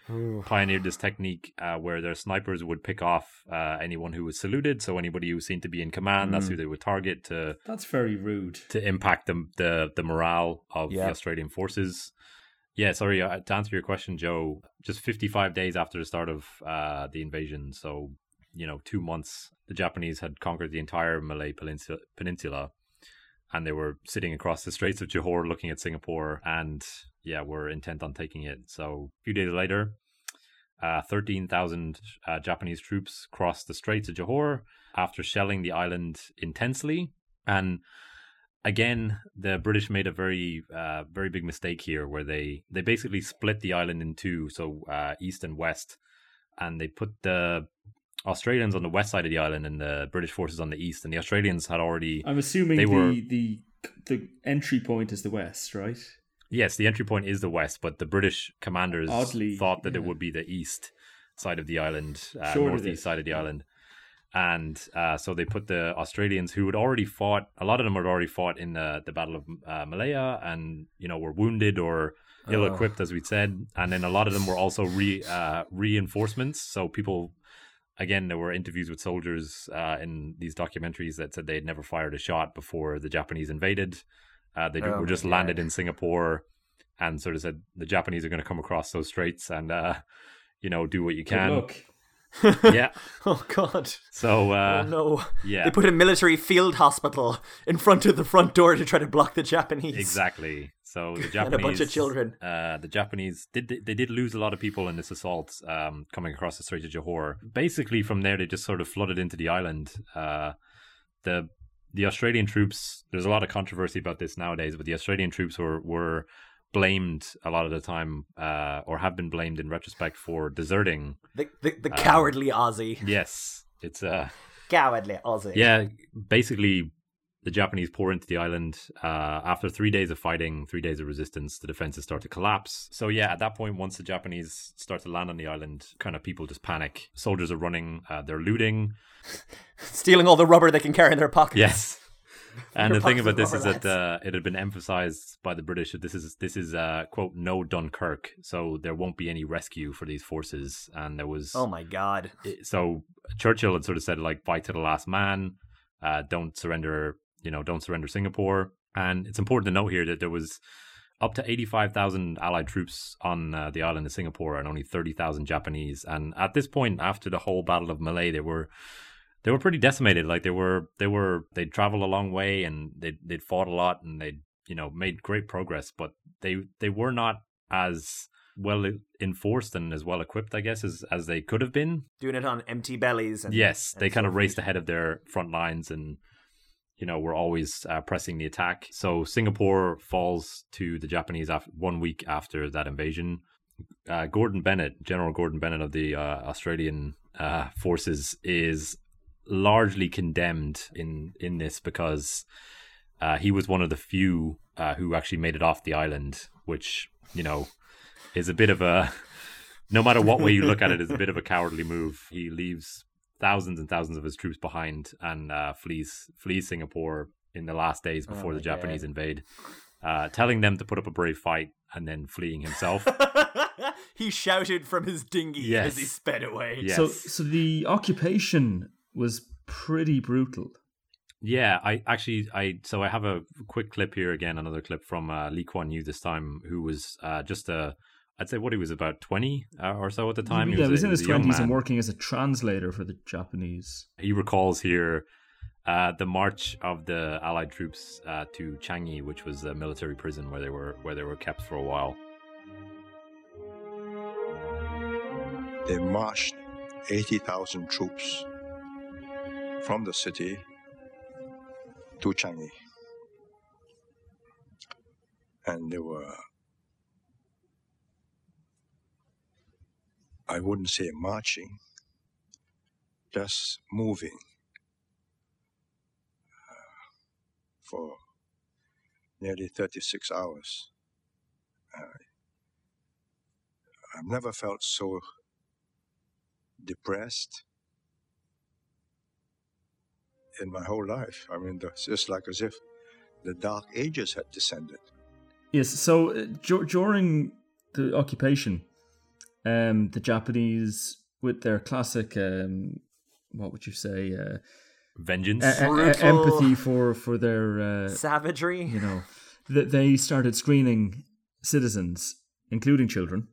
pioneered this technique uh, where their snipers would pick off uh, anyone who was saluted. So anybody who seemed to be in command, that's Mm. who they would target to That's very rude. to impact the the, the morale of Yeah. the Australian forces. Yeah, sorry uh, to answer your question, Joe. Just 55 days after the start of uh, the invasion, so you know, two months, the Japanese had conquered the entire Malay Peninsula, peninsula and they were sitting across the Straits of Johor, looking at Singapore, and yeah, were intent on taking it. So a few days later, uh, 13,000 uh, Japanese troops crossed the Straits of Johor after shelling the island intensely. And again, the British made a very, uh, very big mistake here, where they they basically split the island in two, so uh, east and west, and they put the Australians on the west side of the island and the British forces on the east. And the Australians had already I'm assuming They the, were- the the entry point is the west, right? Yes, the entry point is the west, but the British commanders Oddly, thought that it would be the east side of the island, uh, northeast side of the yeah. island. And uh, so they put the Australians who had already fought, a lot of them had already fought in the, the Battle of uh, Malaya and, you know, were wounded or ill equipped, as we'd said. And then a lot of them were also re, uh, reinforcements. So people, again, there were interviews with soldiers uh, in these documentaries that said they had never fired a shot before the Japanese invaded. Uh, they Oh were just God. landed in Singapore and sort of said the Japanese are going to come across those straits and uh, you know do what you Good can. luck. yeah. Oh God! So uh, oh no! yeah, They put a military field hospital in front of the front door to try to block the Japanese. exactly. So the And Japanese a bunch of children. Uh, the Japanese did they did lose a lot of people in this assault um, coming across the Strait of Johor. Basically, from there they just sort of flooded into the island. Uh, the the Australian troops. There's a lot of controversy about this nowadays, but the Australian troops were were blamed a lot of the time, uh, or have been blamed in retrospect for deserting. The the, the Um, cowardly Aussie. Yes, it's uh Cowardly Aussie. yeah. Basically, the Japanese pour into the island. Uh, after three days of fighting, three days of resistance, the defenses start to collapse. So yeah, at that point, once the Japanese start to land on the island, kind of people just panic. Soldiers are running. Uh, they're looting. Stealing all the rubber they can carry in their pockets. Yes. And the thing about this is that uh, it had been emphasized by the British that this is this is uh, quote no Dunkirk, so there won't be any rescue for these forces. And there was Oh my God! it- so Churchill had sort of said like fight to the last man, uh, don't surrender, you know, don't surrender Singapore. And it's important to note here that there was up to 85,000 Allied troops on uh, the island of Singapore and only 30,000 Japanese. And at this point, after the whole Battle of Malay, they were they were pretty decimated. Like they were they were they'd traveled a long way and they they'd fought a lot and they'd you know made great progress, but they they were not as well enforced and as well equipped, I guess, as as they could have been. Doing it on empty bellies. And, Yes, and they kind of raced ahead of their front lines and, you know, were always uh, pressing the attack. So Singapore falls to the Japanese af- one week after that invasion. Uh, Gordon Bennett, General Gordon Bennett of the uh, Australian uh, forces, is largely condemned in in this because uh, he was one of the few uh, who actually made it off the island, which you know is a bit of a no matter what way you look at it, is a bit of a cowardly move. He leaves thousands and thousands of his troops behind and uh, flees flees Singapore in the last days before Oh the Japanese God. invade, uh, telling them to put up a brave fight and then fleeing himself. he shouted from his dinghy Yes. as he sped away. Yes. So, so the occupation was pretty brutal. Yeah, I actually I so I have a quick clip here again, another clip from uh, Lee Kuan Yew this time, who was uh, just a I'd say what he was about twenty uh, or so at the time. yeah, he was a- in his a young twenties and working as a translator for the Japanese. He recalls here uh, the march of the Allied troops uh, to Changi, which was a military prison where they were where they were kept for a while. they marched 80,000 troops from the city to Changi. And they were, I wouldn't say marching, just moving uh, for nearly 36 hours. Uh, I've never felt so depressed in my whole life. I mean, it's just like as if the dark ages had descended. Yes. So uh, dur- during the occupation, um, the Japanese, with their classic, um, what would you say, uh, Vengeance. Brutal. empathy for for their, uh, Savagery. you know, that they started screening citizens, including children,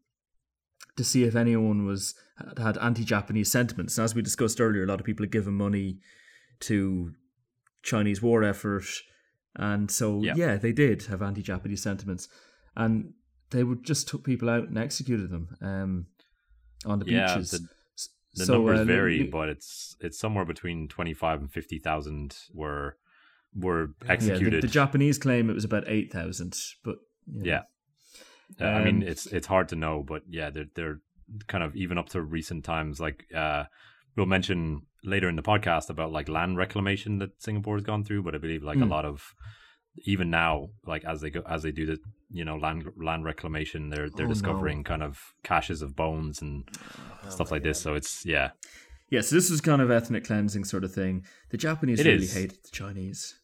to see if anyone was had, had anti-Japanese sentiments. And as we discussed earlier, a lot of people had given money to Chinese war effort, and so Yeah. yeah, they did have anti-Japanese sentiments, and they would just took people out and executed them um, on the Yeah, beaches. the- the so, numbers uh, vary, but it's it's somewhere between twenty five and fifty thousand were were yeah, the, executed. the Japanese claim it was about eight thousand, but you know. Yeah. Uh, I mean, Um, it's it's hard to know, but yeah, they're they're kind of even up to recent times. Like uh, we'll mention later in the podcast about like land reclamation that Singapore has gone through, but I believe like a Mm. lot of even now, like as they go as they do the you know land land reclamation, they're they're Oh, no. discovering kind of caches of bones and stuff like this. So it's yeah, Yeah, so this is kind of ethnic cleansing sort of thing. The Japanese It really is. hated the Chinese.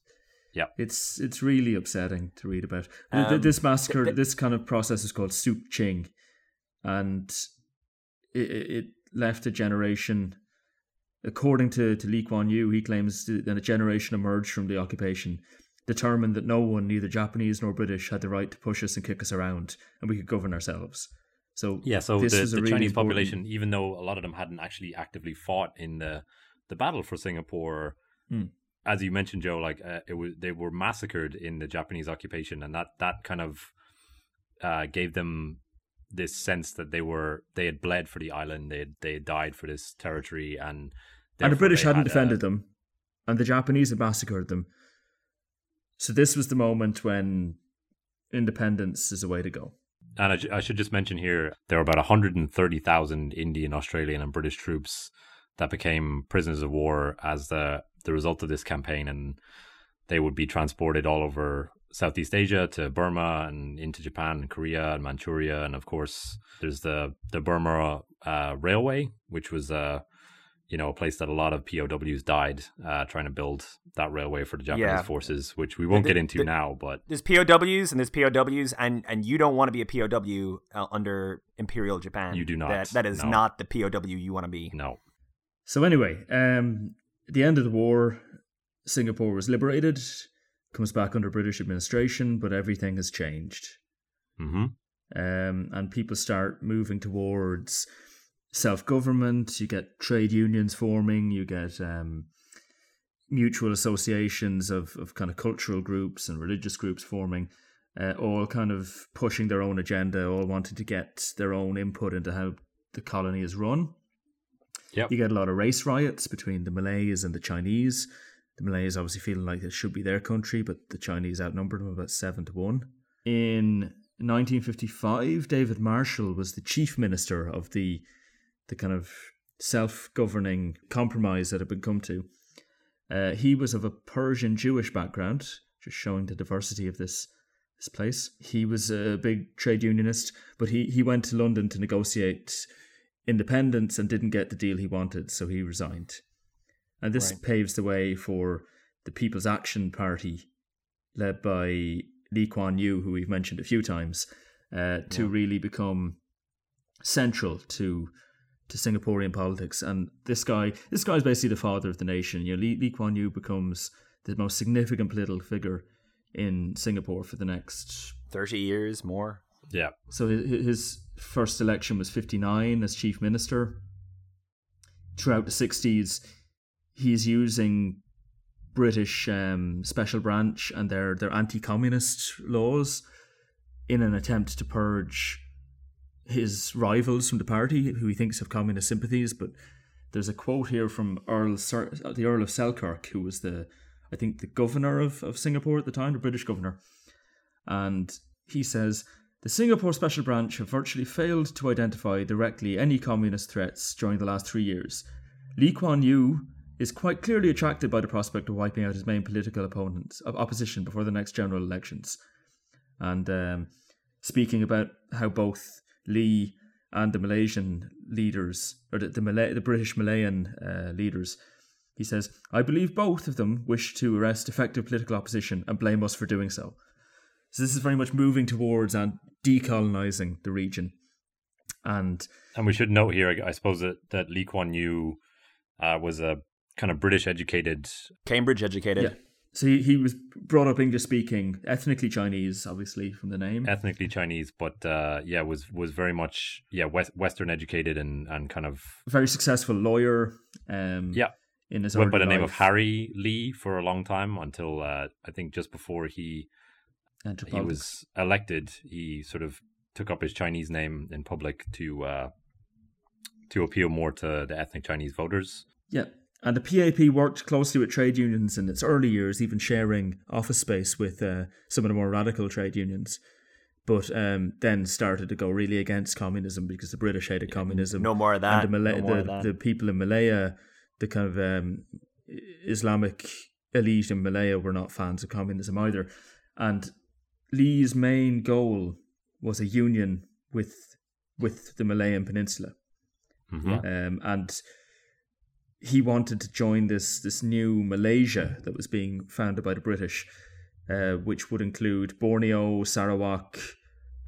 Yeah. it's it's really upsetting to read about. Um, this massacre, th- th- this kind of process is called Sook Ching, and it, it it left a generation. According to, to Lee Kuan Yew, he claims that a generation emerged from the occupation, determined that no one, neither Japanese nor British, had the right to push us and kick us around, and we could govern ourselves. So Yeah, so this the, the really Chinese important- population, even though a lot of them hadn't actually actively fought in the the battle for Singapore, Hmm. as you mentioned, Joe, like uh, it was they were massacred in the Japanese occupation, and that that kind of uh, gave them this sense that they were they had bled for the island, they had, they had died for this territory, and and the British hadn't had a- defended them, and the Japanese had massacred them. So this was the moment when independence is a way to go. And I, I should just mention here there were about 130,000 Indian, Australian, and British troops that became prisoners of war as the the result of this campaign, and they would be transported all over Southeast Asia to Burma and into Japan and Korea and Manchuria, and of course there's the the Burma uh, Railway, which was uh, you know a place that a lot of POWs died uh, trying to build that railway for the Japanese Yeah. forces, which we won't the- get into the- now, but There's POWs and there's POWs, and and you don't want to be a POW uh, under Imperial Japan. You do not, That, that is no. not the POW you want to be. no. So anyway, um, at the end of the war, Singapore was liberated, comes back under British administration, but everything has changed. hmm um, and people start moving towards self government. You get trade unions forming. You get um, mutual associations of, of kind of cultural groups and religious groups forming, uh, all kind of pushing their own agenda, all wanting to get their own input into how the colony is run. Yep. You get a lot of race riots between the Malays and the Chinese. The Malays obviously feeling like it should be their country, but the Chinese outnumbered them about seven to one. In 1955, David Marshall was the chief minister of the the kind of self-governing compromise that had been come to. Uh, he was of a Persian Jewish background, just showing the diversity of this this place. He was a big trade unionist, but he, he went to London to negotiate independence and didn't get the deal he wanted, so he resigned. and this Right. paves the way for the People's Action Party, led by Lee Kuan Yew, who we've mentioned a few times, uh, to really become central to to Singaporean politics. And this guy, this guy is basically the father of the nation. You know, Lee, Lee Kuan Yew becomes the most significant political figure in Singapore for the next. Thirty years more. Yeah. So hi- hi- his first election was fifty nine as chief minister. Throughout the sixties, he's using British um, special branch and their their anti communist laws in an attempt to purge his rivals from the party, who he thinks have communist sympathies. But there's a quote here from Earl Sir, the Earl of Selkirk, who was the, I think, the governor of, of Singapore at the time, the British governor. And he says, the Singapore Special Branch have virtually failed to identify directly any communist threats during the last three years. Lee Kuan Yew is quite clearly attracted by the prospect of wiping out his main political opponents of opposition before the next general elections. And um, speaking about how both Lee and the Malaysian leaders, or the the, Malay, the British Malayan uh, leaders, he says, "I believe both of them wish to arrest effective political opposition and blame us for doing so." So this is very much moving towards and decolonizing the region, and And we should note here, I suppose, that, that Lee Kuan Yew uh, was a kind of British educated. Cambridge educated. So he, he was brought up English speaking, ethnically Chinese, obviously from the name. ethnically Chinese, but uh, yeah, was was very much yeah west, Western educated and and kind of Very successful lawyer. Um, yeah in his went by the name of. Harry Lee for a long time until uh, I think just before he he was elected, he sort of took up his Chinese name in public to uh, to appeal more to the ethnic Chinese voters. Yeah. And the PAP worked closely with trade unions in its early years, even sharing office space with uh, some of the more radical trade unions. But um, then started to go really against communism because the British hated communism. No more of that. And the, Malay- no the, that. the people in Malaya, the kind of um, Islamic elite in Malaya, were not fans of communism either. And Lee's main goal was a union with with the Malayan Peninsula Mhm. um, and he wanted to join this this new Malaysia that was being founded by the British, uh, which would include Borneo, Sarawak,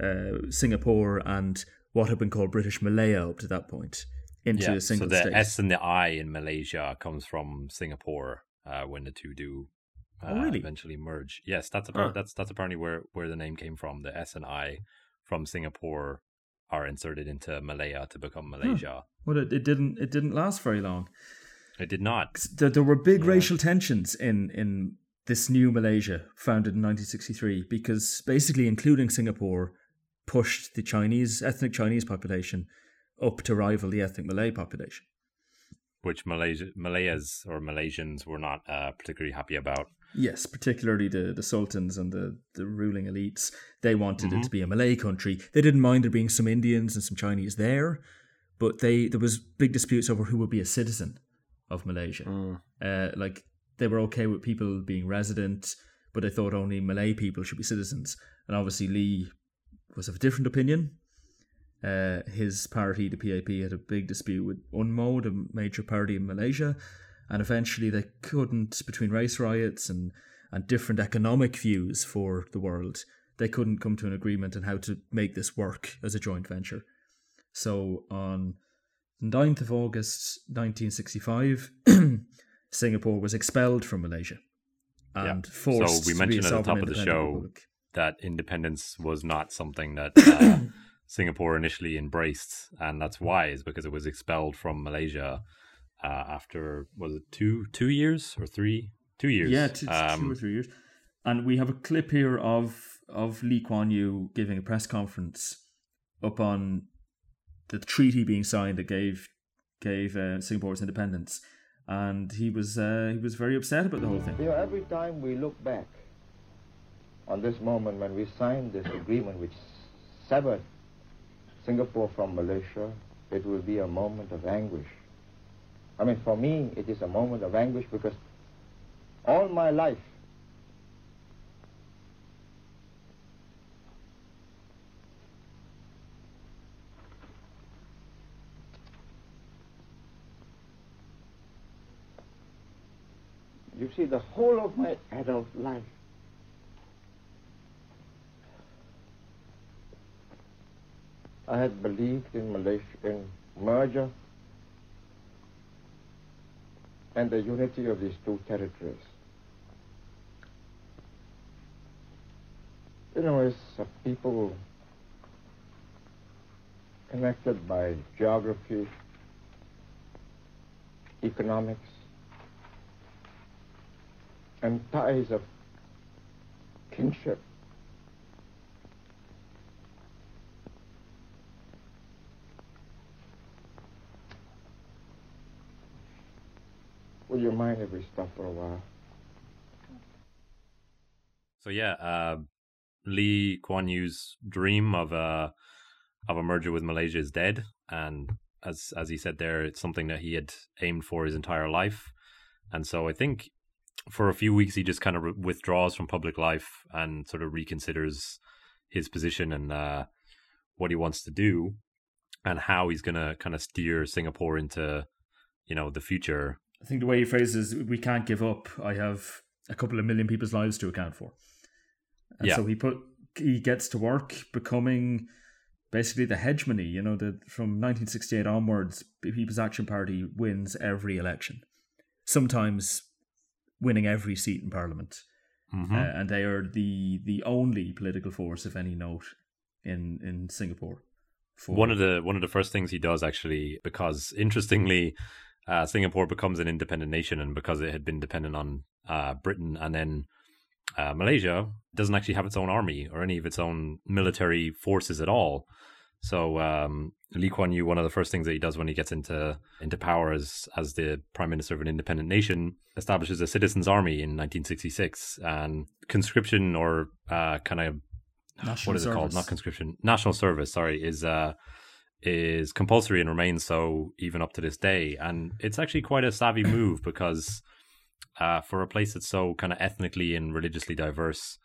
uh, Singapore, and what had been called British Malaya up to that point into Yeah, a so the state. S and the I in Malaysia comes from Singapore uh, when the two do uh, Oh, really? eventually merge. Yes, that's Huh. that's that's apparently where where the name came from. The S and I from Singapore are inserted into Malaya to become Malaysia. well, it, it didn't it didn't last very long. It did not. There, there were big Yeah. racial tensions in in this new Malaysia founded in 1963 because basically including Singapore pushed the Chinese ethnic Chinese population up to rival the ethnic Malay population. which Malaysia, Malayas or Malaysians were not uh, particularly happy about. Yes, particularly the, the sultans and the, the ruling elites. They wanted Mm-hmm. it to be a Malay country. They didn't mind there being some Indians and some Chinese there, but they there was big disputes over who would be a citizen of Malaysia. Mm. Uh, like they were okay with people being resident, but they thought only Malay people should be citizens. And obviously Lee was of a different opinion. Uh, his party, the PAP, had a big dispute with UMNO, the major party in Malaysia, and eventually they couldn't, between race riots and, and different economic views for the world, they couldn't come to an agreement on how to make this work as a joint venture. So on 9th of August 1965, Singapore was expelled from Malaysia Yeah. and forced So we to be mentioned at the top of the show republic. That independence was not something that uh, Singapore initially embraced, and that's why is because it was expelled from Malaysia uh, after was it two two years or three two years? Yeah, two, two Um, or three years. And we have a clip here of of Lee Kuan Yew giving a press conference up on the treaty being signed that gave gave uh, Singapore its independence, and he was uh, he was very upset about the whole thing. You know, every time we look back on this moment when we signed this agreement which severed Singapore from Malaysia, it will be a moment of anguish. I mean, for me, it is a moment of anguish because all my life, You see, the whole of my adult life I had believed in Malaysia, in merger and the unity of these two territories. You know, as a people connected by geography, economics, and ties of kinship. Would you mind if we stop for a while? So yeah, uh, Lee Kuan Yew's dream of a of a merger with Malaysia is dead, and as as he said there, it's something that he had aimed for his entire life, and so I think for a few weeks he just kind of withdraws from public life and sort of reconsiders his position and uh, what he wants to do and how he's going to kind of steer Singapore into you know the future I think the way he phrases we can't give up. I have a couple of million people's lives to account for. And Yeah. so he put he gets to work becoming basically the hegemony, you know, that from 1968 onwards, People's Action Party wins every election. Sometimes winning every seat in parliament. Mhm. Uh, and they are the the only political force of any note in in Singapore. For one of the one of the first things he does actually because interestingly uh, Singapore becomes an independent nation and because it had been dependent on uh, Britain and then uh, Malaysia doesn't actually have its own army or any of its own military forces at all. So um, Lee Kuan Yew, one of the first things that he does when he gets into into power as as the prime minister of an independent nation, establishes a citizens' army in 1966, and conscription or uh, kind of National what is it called? Not conscription. National service. Sorry, is uh is compulsory and remains so even up to this day. And it's actually quite a savvy move because uh, for a place that's so kind of ethnically and religiously diverse,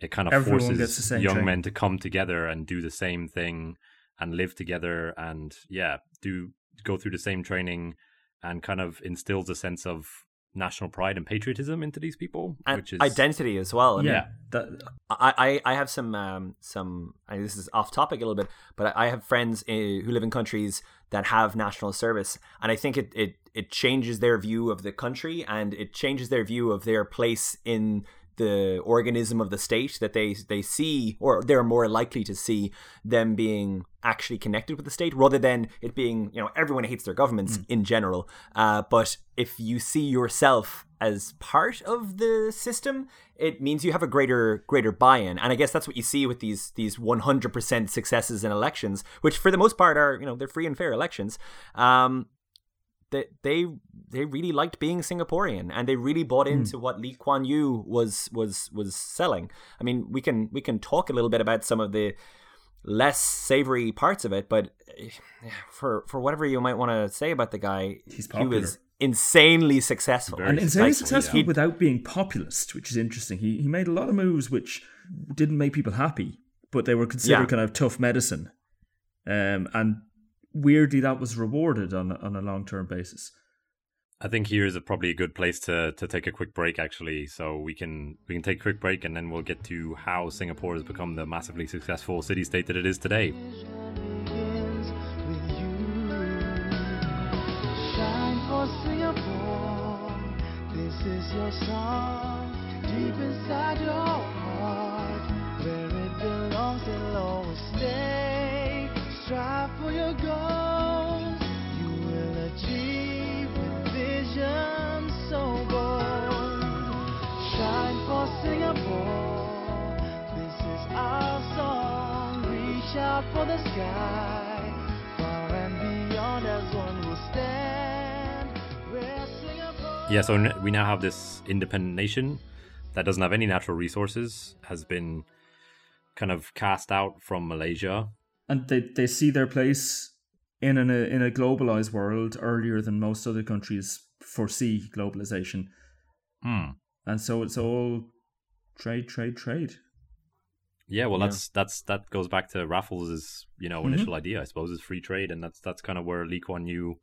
it kind of Everyone forces gets the same young training. men to come together and do the same thing and live together and yeah, do go through the same training and kind of instills a sense of national pride and patriotism into these people, and which is identity as well. I mean, yeah, that, I, I I have some um some I, this is off topic a little bit, but I have friends uh, who live in countries that have national service, and I think it it it changes their view of the country and it changes their view of their place in the organism of the state that they they see or they're more likely to see them being actually connected with the state rather than it being you know everyone hates their governments in general. Uh, but if you see yourself as part of the system it means you have a greater greater buy-in. And i guess that's what you see with these these 100% successes in elections which for the most part are you know they're free and fair elections. Um that they they really liked being Singaporean and they really bought into what Lee Kuan Yew was was was selling. I mean, we can we can talk a little bit about some of the less savory parts of it, but eh, for for whatever you might want to say about the guy, He's he was insanely successful. Very and insanely Like, successful he- without being populist, which is interesting. He he made a lot of moves which didn't make people happy, but they were considered Yeah. kind of tough medicine. Um, and weirdly, that was rewarded on a- on a long term basis. I think here is a, probably a good place to to take a quick break actually. So we can we can take a quick break and then we'll get to how Singapore has become the massively successful city state that it is today. Singapore. This is your song. Deep inside your Yeah, so we now have this independent nation that doesn't have any natural resources, has been kind of cast out from Malaysia. And they, they see their place in an, a in a globalized world earlier than most other countries foresee globalization. Hmm. And so it's all trade, trade, trade. Yeah, well, Yeah. that's that's that goes back to Raffles's you know Mhm. initial idea, I suppose, is free trade, and that's that's kind of where Lee Kuan Yew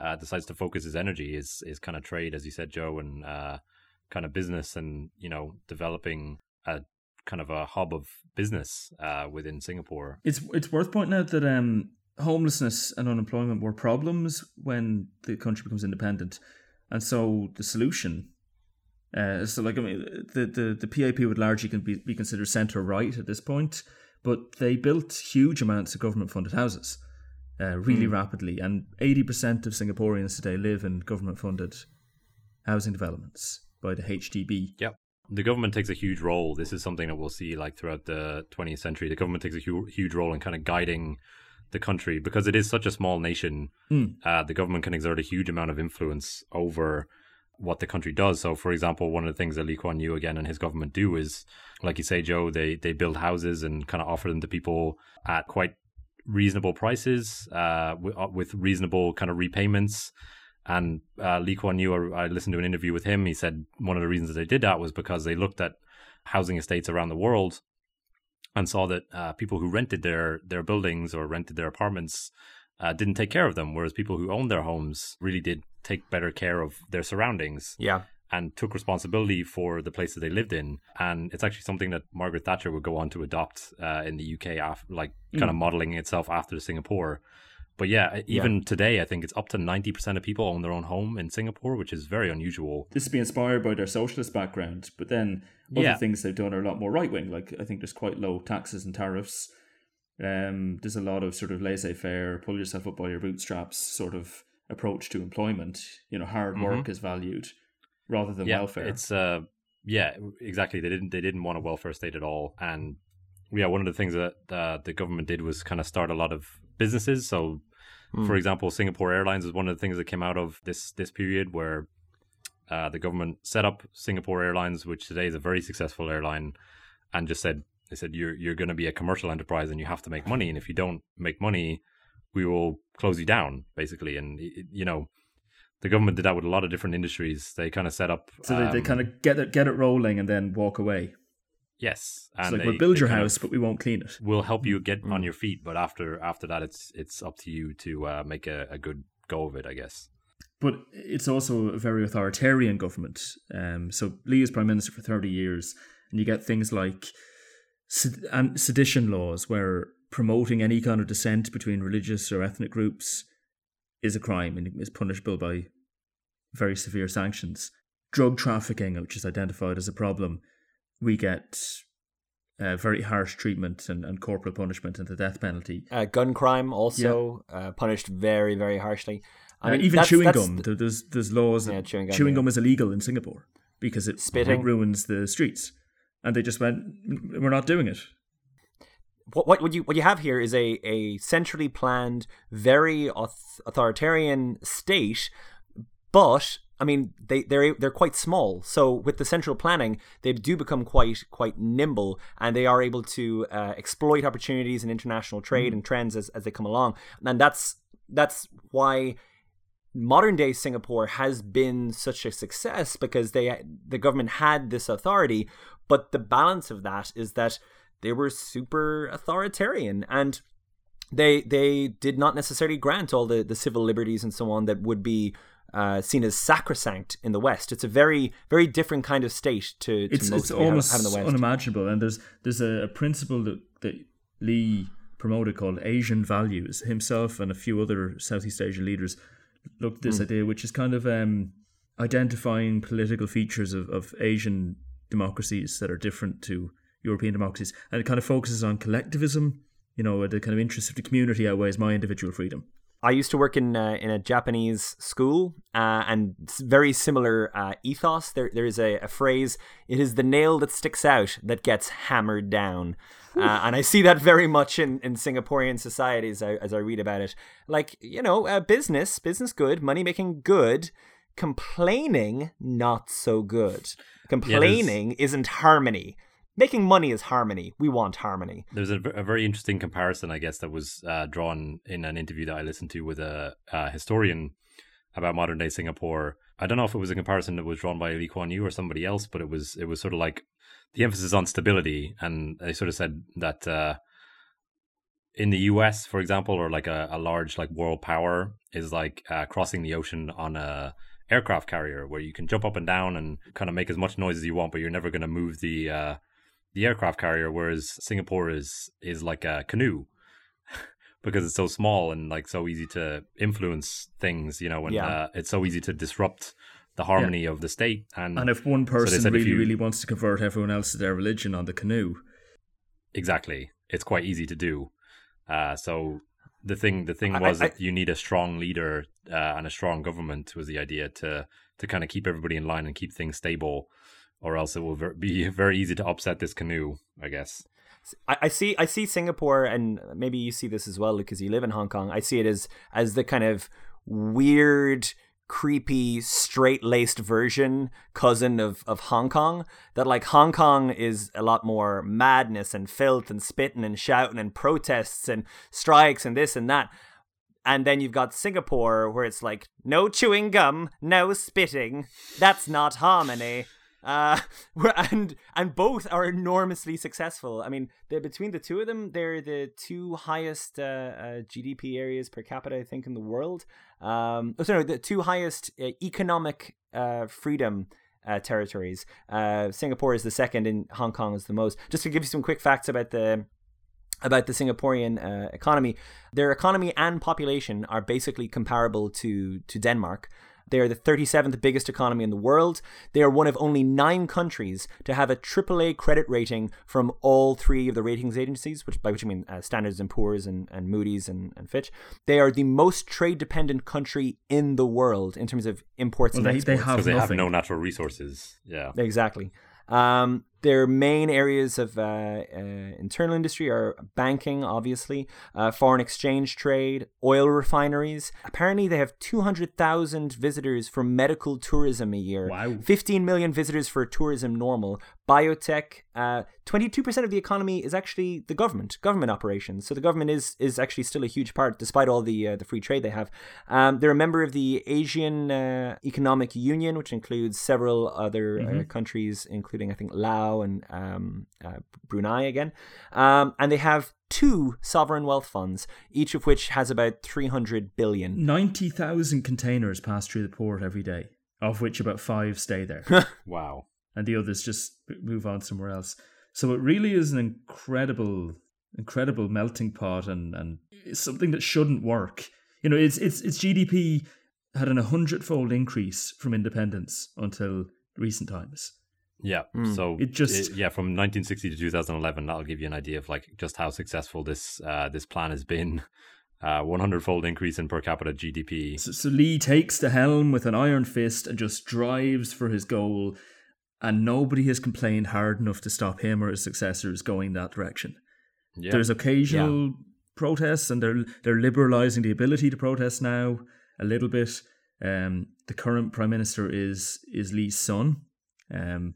uh, decides to focus his energy is is kind of trade, as you said, Joe, and uh, kind of business and you know developing a kind of a hub of business uh, within Singapore. It's it's worth pointing out that um, homelessness and unemployment were problems when the country becomes independent, and so the solution. Uh, so, like I mean, the, the, the PAP would largely can be, be considered centre right at this point, but they built huge amounts of government funded houses uh, really mm. rapidly, and eighty percent of Singaporeans today live in government funded housing developments by the HDB. Yep. The government takes a huge role. This is something that we'll see like throughout the 20th century. The government takes a hu- huge role in kind of guiding the country because it is such a small nation. Mm. Uh, the government can exert a huge amount of influence over what the country does. So, for example, one of the things that Lee Kuan Yew again and his government do is, like you say, Joe, they they build houses and kind of offer them to people at quite reasonable prices, uh, with, with reasonable kind of repayments. And uh, Lee Kuan Yew, I listened to an interview with him. He said one of the reasons that they did that was because they looked at housing estates around the world and saw that uh, people who rented their their buildings or rented their apartments uh, didn't take care of them, whereas people who owned their homes really did take better care of their surroundings. Yeah. And took responsibility for the place that they lived in, and it's actually something that Margaret Thatcher would go on to adopt uh, in the UK, af- like kind of Mm. modeling itself after Singapore. But yeah, even today, I think it's up to ninety percent of people own their own home in Singapore, which is very unusual. This would be inspired by their socialist background, but then other Yeah. things they've done are a lot more right wing. Like I think there's quite low taxes and tariffs. Um, there's a lot of sort of laissez faire, pull yourself up by your bootstraps sort of approach to employment. You know, hard Mhm. work is valued rather than yeah, welfare. It's uh, yeah, exactly. They didn't they didn't want a welfare state at all, and yeah, one of the things that uh, the government did was kind of start a lot of businesses. So, Hmm. for example, Singapore Airlines is one of the things that came out of this this period where uh, the government set up Singapore Airlines, which today is a very successful airline, and just said they said you're you're going to be a commercial enterprise and you have to make money, and if you don't make money, we will close you down, basically. And you know, the government did that with a lot of different industries. They kind of set up so they, they um, kind of get it get it rolling and then walk away. Yes, It's like they- we'll build your kind of house, but we won't clean it. We'll help you get Mm. on your feet, but after after that, it's it's up to you to uh, make a, a good go of it, I guess. But it's also a very authoritarian government. Um, so Lee is prime minister for thirty years, and you get things like sed- and sedition laws, where promoting any kind of dissent between religious or ethnic groups is a crime and is punishable by very severe sanctions. Drug trafficking, which is identified as a problem, we get uh, very harsh treatment and, and corporal punishment and the death penalty. Uh, gun crime also uh, punished very, very harshly. I Uh, mean, even that's- chewing that's gum, the- there's there's laws Yeah, chewing gum, chewing yeah. is illegal in Singapore because it Spitting. ruins the streets, and they just went, "We're not doing it." what what what you what you have here is a a centrally planned, very auth- authoritarian state, but I mean they they're they're quite small. So with the central planning, they do become quite quite nimble, and they are able to uh, exploit opportunities in international trade and trends as as they come along. And that's that's why modern day Singapore has been such a success because they the government had this authority, but the balance of that is that they were super authoritarian and they they did not necessarily grant all the, the civil liberties and so on that would be uh, seen as sacrosanct in the West. It's a very very different kind of state to, to It's most it's have- almost have in the West. unimaginable, and there's there's a, a principle that that Lee promoted called Asian values. Himself and a few other Southeast Asian leaders looked at this Hmm. idea, which is kind of um, identifying political features of, of Asian democracies that are different to European democracies, and it kind of focuses on collectivism. You know, the kind of interest of the community outweighs my individual freedom. I used to work in uh, in a Japanese school, uh, and very similar uh, ethos. There there is a, a phrase: "It is the nail that sticks out that gets hammered down," uh, and I see that very much in, in Singaporean society as I as I read about it. Like you know, uh, business business good, money making good, complaining not so good. Complaining isn't harmony. Making money is harmony. We want harmony. There's a very interesting comparison, I guess, that was uh, drawn in an interview that I listened to with a, uh historian about modern day Singapore. I don't know if it was a comparison that was drawn by Lee Kuan Yew or somebody else, but it was it was sort of like the emphasis on stability, and they sort of said that uh, in the U.S., for example, or like a, a large like world power is like uh, crossing the ocean on a aircraft carrier where you can jump up and down and kind of make as much noise as you want, but you're never going to move the uh, the aircraft carrier. Whereas Singapore is is like a canoe because it's so small and like so easy to influence things, you know, and Yeah. uh, it's so easy to disrupt the harmony of the state. And, And if one person if really, you- really wants to convert everyone else to their religion on the canoe, exactly, it's quite easy to do. Uh, so the thing the thing I- was I- that you need a strong leader uh, and a strong government was the idea to to kind of keep everybody in line and keep things stable, or else it will ver- be very easy to upset this canoe. I guess. I, I see I see Singapore and maybe you see this as well because you live in Hong Kong. I see it as as the kind of weird creepy straight-laced version cousin of of Hong Kong that like Hong Kong is a lot more madness and filth and spitting and shouting and protests and strikes and this and that and then you've got Singapore where it's like no chewing gum, no spitting. That's not harmony. Uh, and and both are enormously successful. I mean, between the two of them, they're the two highest uh, uh, GDP areas per capita, I think, in the world. Um, oh, sorry, the two highest uh, economic uh, freedom uh, territories. Singapore is the second, and Hong Kong is the most. Just to give you some quick facts about the about the Singaporean uh, economy. Their economy and population are basically comparable to to Denmark. They are the 37th biggest economy in the world. They are one of only nine countries to have a AAA credit rating from all three of the ratings agencies, which by which I mean uh, Standards and Poor's and, and Moody's and, and Fitch. They are the most trade dependent country in the world in terms of imports Well, and they- they exports. have Because they have no natural resources. Yeah. Exactly. Um, their main areas of uh, uh, internal industry are banking, obviously, uh, foreign exchange trade, oil refineries. Apparently, they have 200,000 visitors for medical tourism a year. Wow. 15 million visitors for tourism normal. Biotech, uh, 22% of the economy is actually the government, government operations. So the government is is actually still a huge part, despite all the uh, the free trade they have. Um, they're a member of the Asian uh, Economic Union, which includes several other uh, countries, including I think Laos and um, uh, Brunei again. Um, and they have two sovereign wealth funds, each of which has about 300 billion. 90,000 containers pass through the port every day, of which about five stay there. Wow. and the others just move on somewhere else. So it really is an incredible, incredible melting pot, and and it's something that shouldn't work. You know, its its its GDP had an hundredfold increase from independence until recent times. Yeah. Mm. So It just- yeah, from 1960 to 2011, that'll give you an idea of like just how successful this uh, this plan has been. Uh, 100 fold increase in per capita GDP. So, so Lee takes the helm with an iron fist and just drives for his goal, and nobody has complained hard enough to stop him or his successors going that direction. Yeah. There's occasional protests, and they're they're liberalising the ability to protest now a little bit. Um, the current prime minister is is Lee's son, um,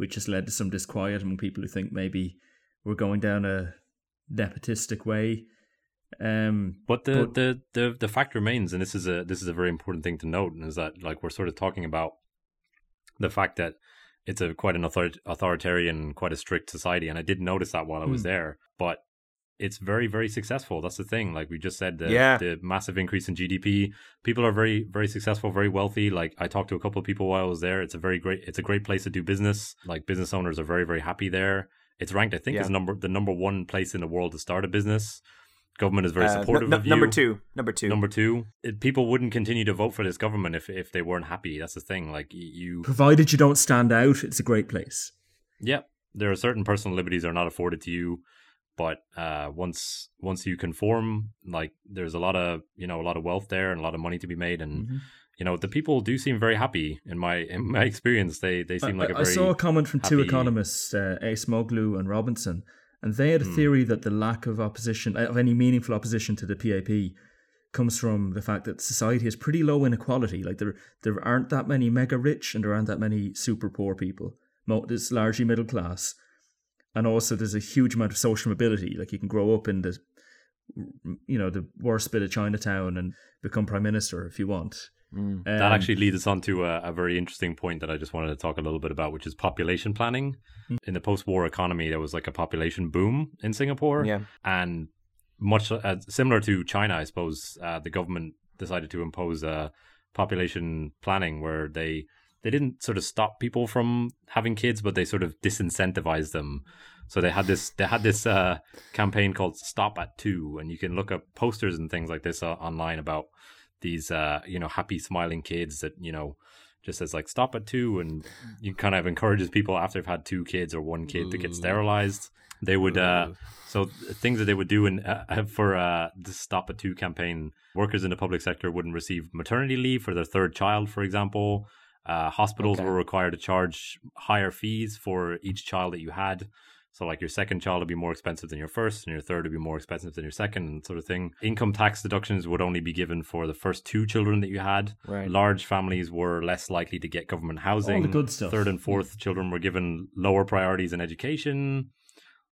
which has led to some disquiet among people who think maybe we're going down a nepotistic way. Um, But the, But- the the the fact remains, and this is a this is a very important thing to note, is that like we're sort of talking about the fact that it's a quite an author- authoritarian, quite a strict society, and I did notice that while I was Hmm. there. But it's very very successful. That's the thing. Like we just said, the Yeah. the massive increase in GDP. People are very very successful, very wealthy. Like I talked to a couple of people while I was there. It's a very great. It's a great place to do business. Like business owners are very very happy there. It's ranked, I think, Yeah. as number the number one place in the world to start a business. Government is very Uh, supportive nu- of you. number two. Number two. Number two, it, people wouldn't continue to vote for this government if if they weren't happy. That's the thing. Like you, provided you don't stand out, it's a great place. yeah, there are certain personal liberties are not afforded to you, but uh, once once you conform, like there's a lot of you know a lot of wealth there and a lot of money to be made, and Mm-hmm. you know the people do seem very happy. In my in my experience, they they seem I, like a I saw a comment from two economists, uh, Acemoglu and Robinson, and they had a Hmm. theory that the lack of opposition, of any meaningful opposition to the PAP, comes from the fact that society has pretty low inequality. Like there, there aren't that many mega rich, and there aren't that many super poor people. It's largely middle class, and also there's a huge amount of social mobility. Like you can grow up in the, you know, the worst bit of Chinatown and become prime minister if you want. Mm. That Um, actually leads us on to a, a very interesting point that I just wanted to talk a little bit about, which is population planning. Hmm. In the post-war economy, there was like a population boom in Singapore, Yeah. and much uh, similar to China, I suppose. Uh, the government decided to impose a population planning where they they didn't sort of stop people from having kids, but they sort of disincentivized them. So they had this they had this uh, campaign called Stop at Two, and you can look up posters and things like this uh, online about these uh, you know happy smiling kids that you know just says like stop at two, and you kind of encourages people after they've had two kids or one kid to get sterilized. They would uh, so things that they would do in uh, for uh, the stop at two campaign. Workers in the public sector wouldn't receive maternity leave for their third child, for example. Uh, hospitals Okay. were required to charge higher fees for each child that you had. So, like your second child would be more expensive than your first, and your third would be more expensive than your second, and sort of thing. Income tax deductions would only be given for the first two children that you had. Right. Large families were less likely to get government housing. All the good stuff. Third and fourth children were given lower priorities in education.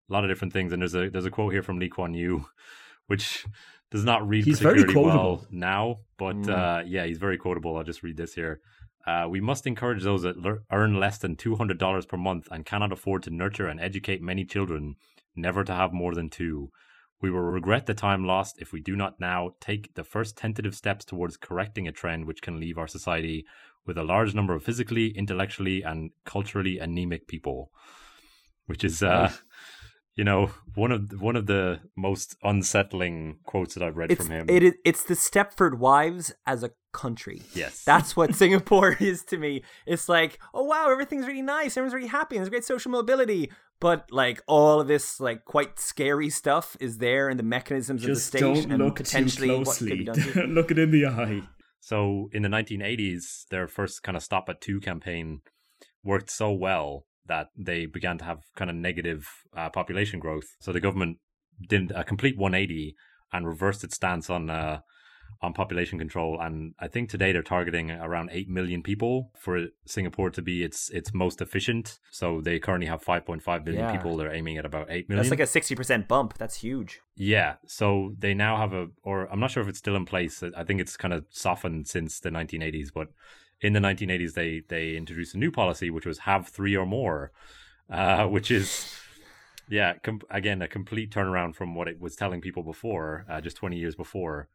A lot of different things, and there's a there's a quote here from Lee Kuan Yew, which does not read He's very particularly well now, but Mm. uh, yeah, he's very quotable. I'll just read this here. Uh, we must encourage those that lear- earn less than $200 per month and cannot afford to nurture and educate many children never to have more than two. We will regret the time lost if we do not now take the first tentative steps towards correcting a trend which can leave our society with a large number of physically, intellectually, and culturally anemic people. Which is, uh, you know, one of one of the most unsettling quotes that I've read It's from him. it is it's the Stepford Wives as a country. Yes. That's what Singapore is to me. It's like, oh wow, everything's really nice, everyone's really happy, and there's great social mobility. But like all of this like quite scary stuff is there in the mechanisms Just of the state don't and look potentially too what could be closely. done. to look it in the eye. So in the 1980s, their first kind of stop at two campaign worked so well that they began to have kind of negative uh, population growth. So the government did a complete 180 and reversed its stance on uh, on population control. And I think today they're targeting around eight million people for Singapore to be its its most efficient. So they currently have 5.5 million Yeah. people. They're aiming at about eight million. That's like a sixty percent bump. That's huge. Yeah, so they now have a, or I'm not sure if it's still in place. I think it's kind of softened since the 1980s, but in the 1980s they they introduced a new policy which was have three or more, uh, which is yeah, com- again a complete turnaround from what it was telling people before, uh, just 20 years before.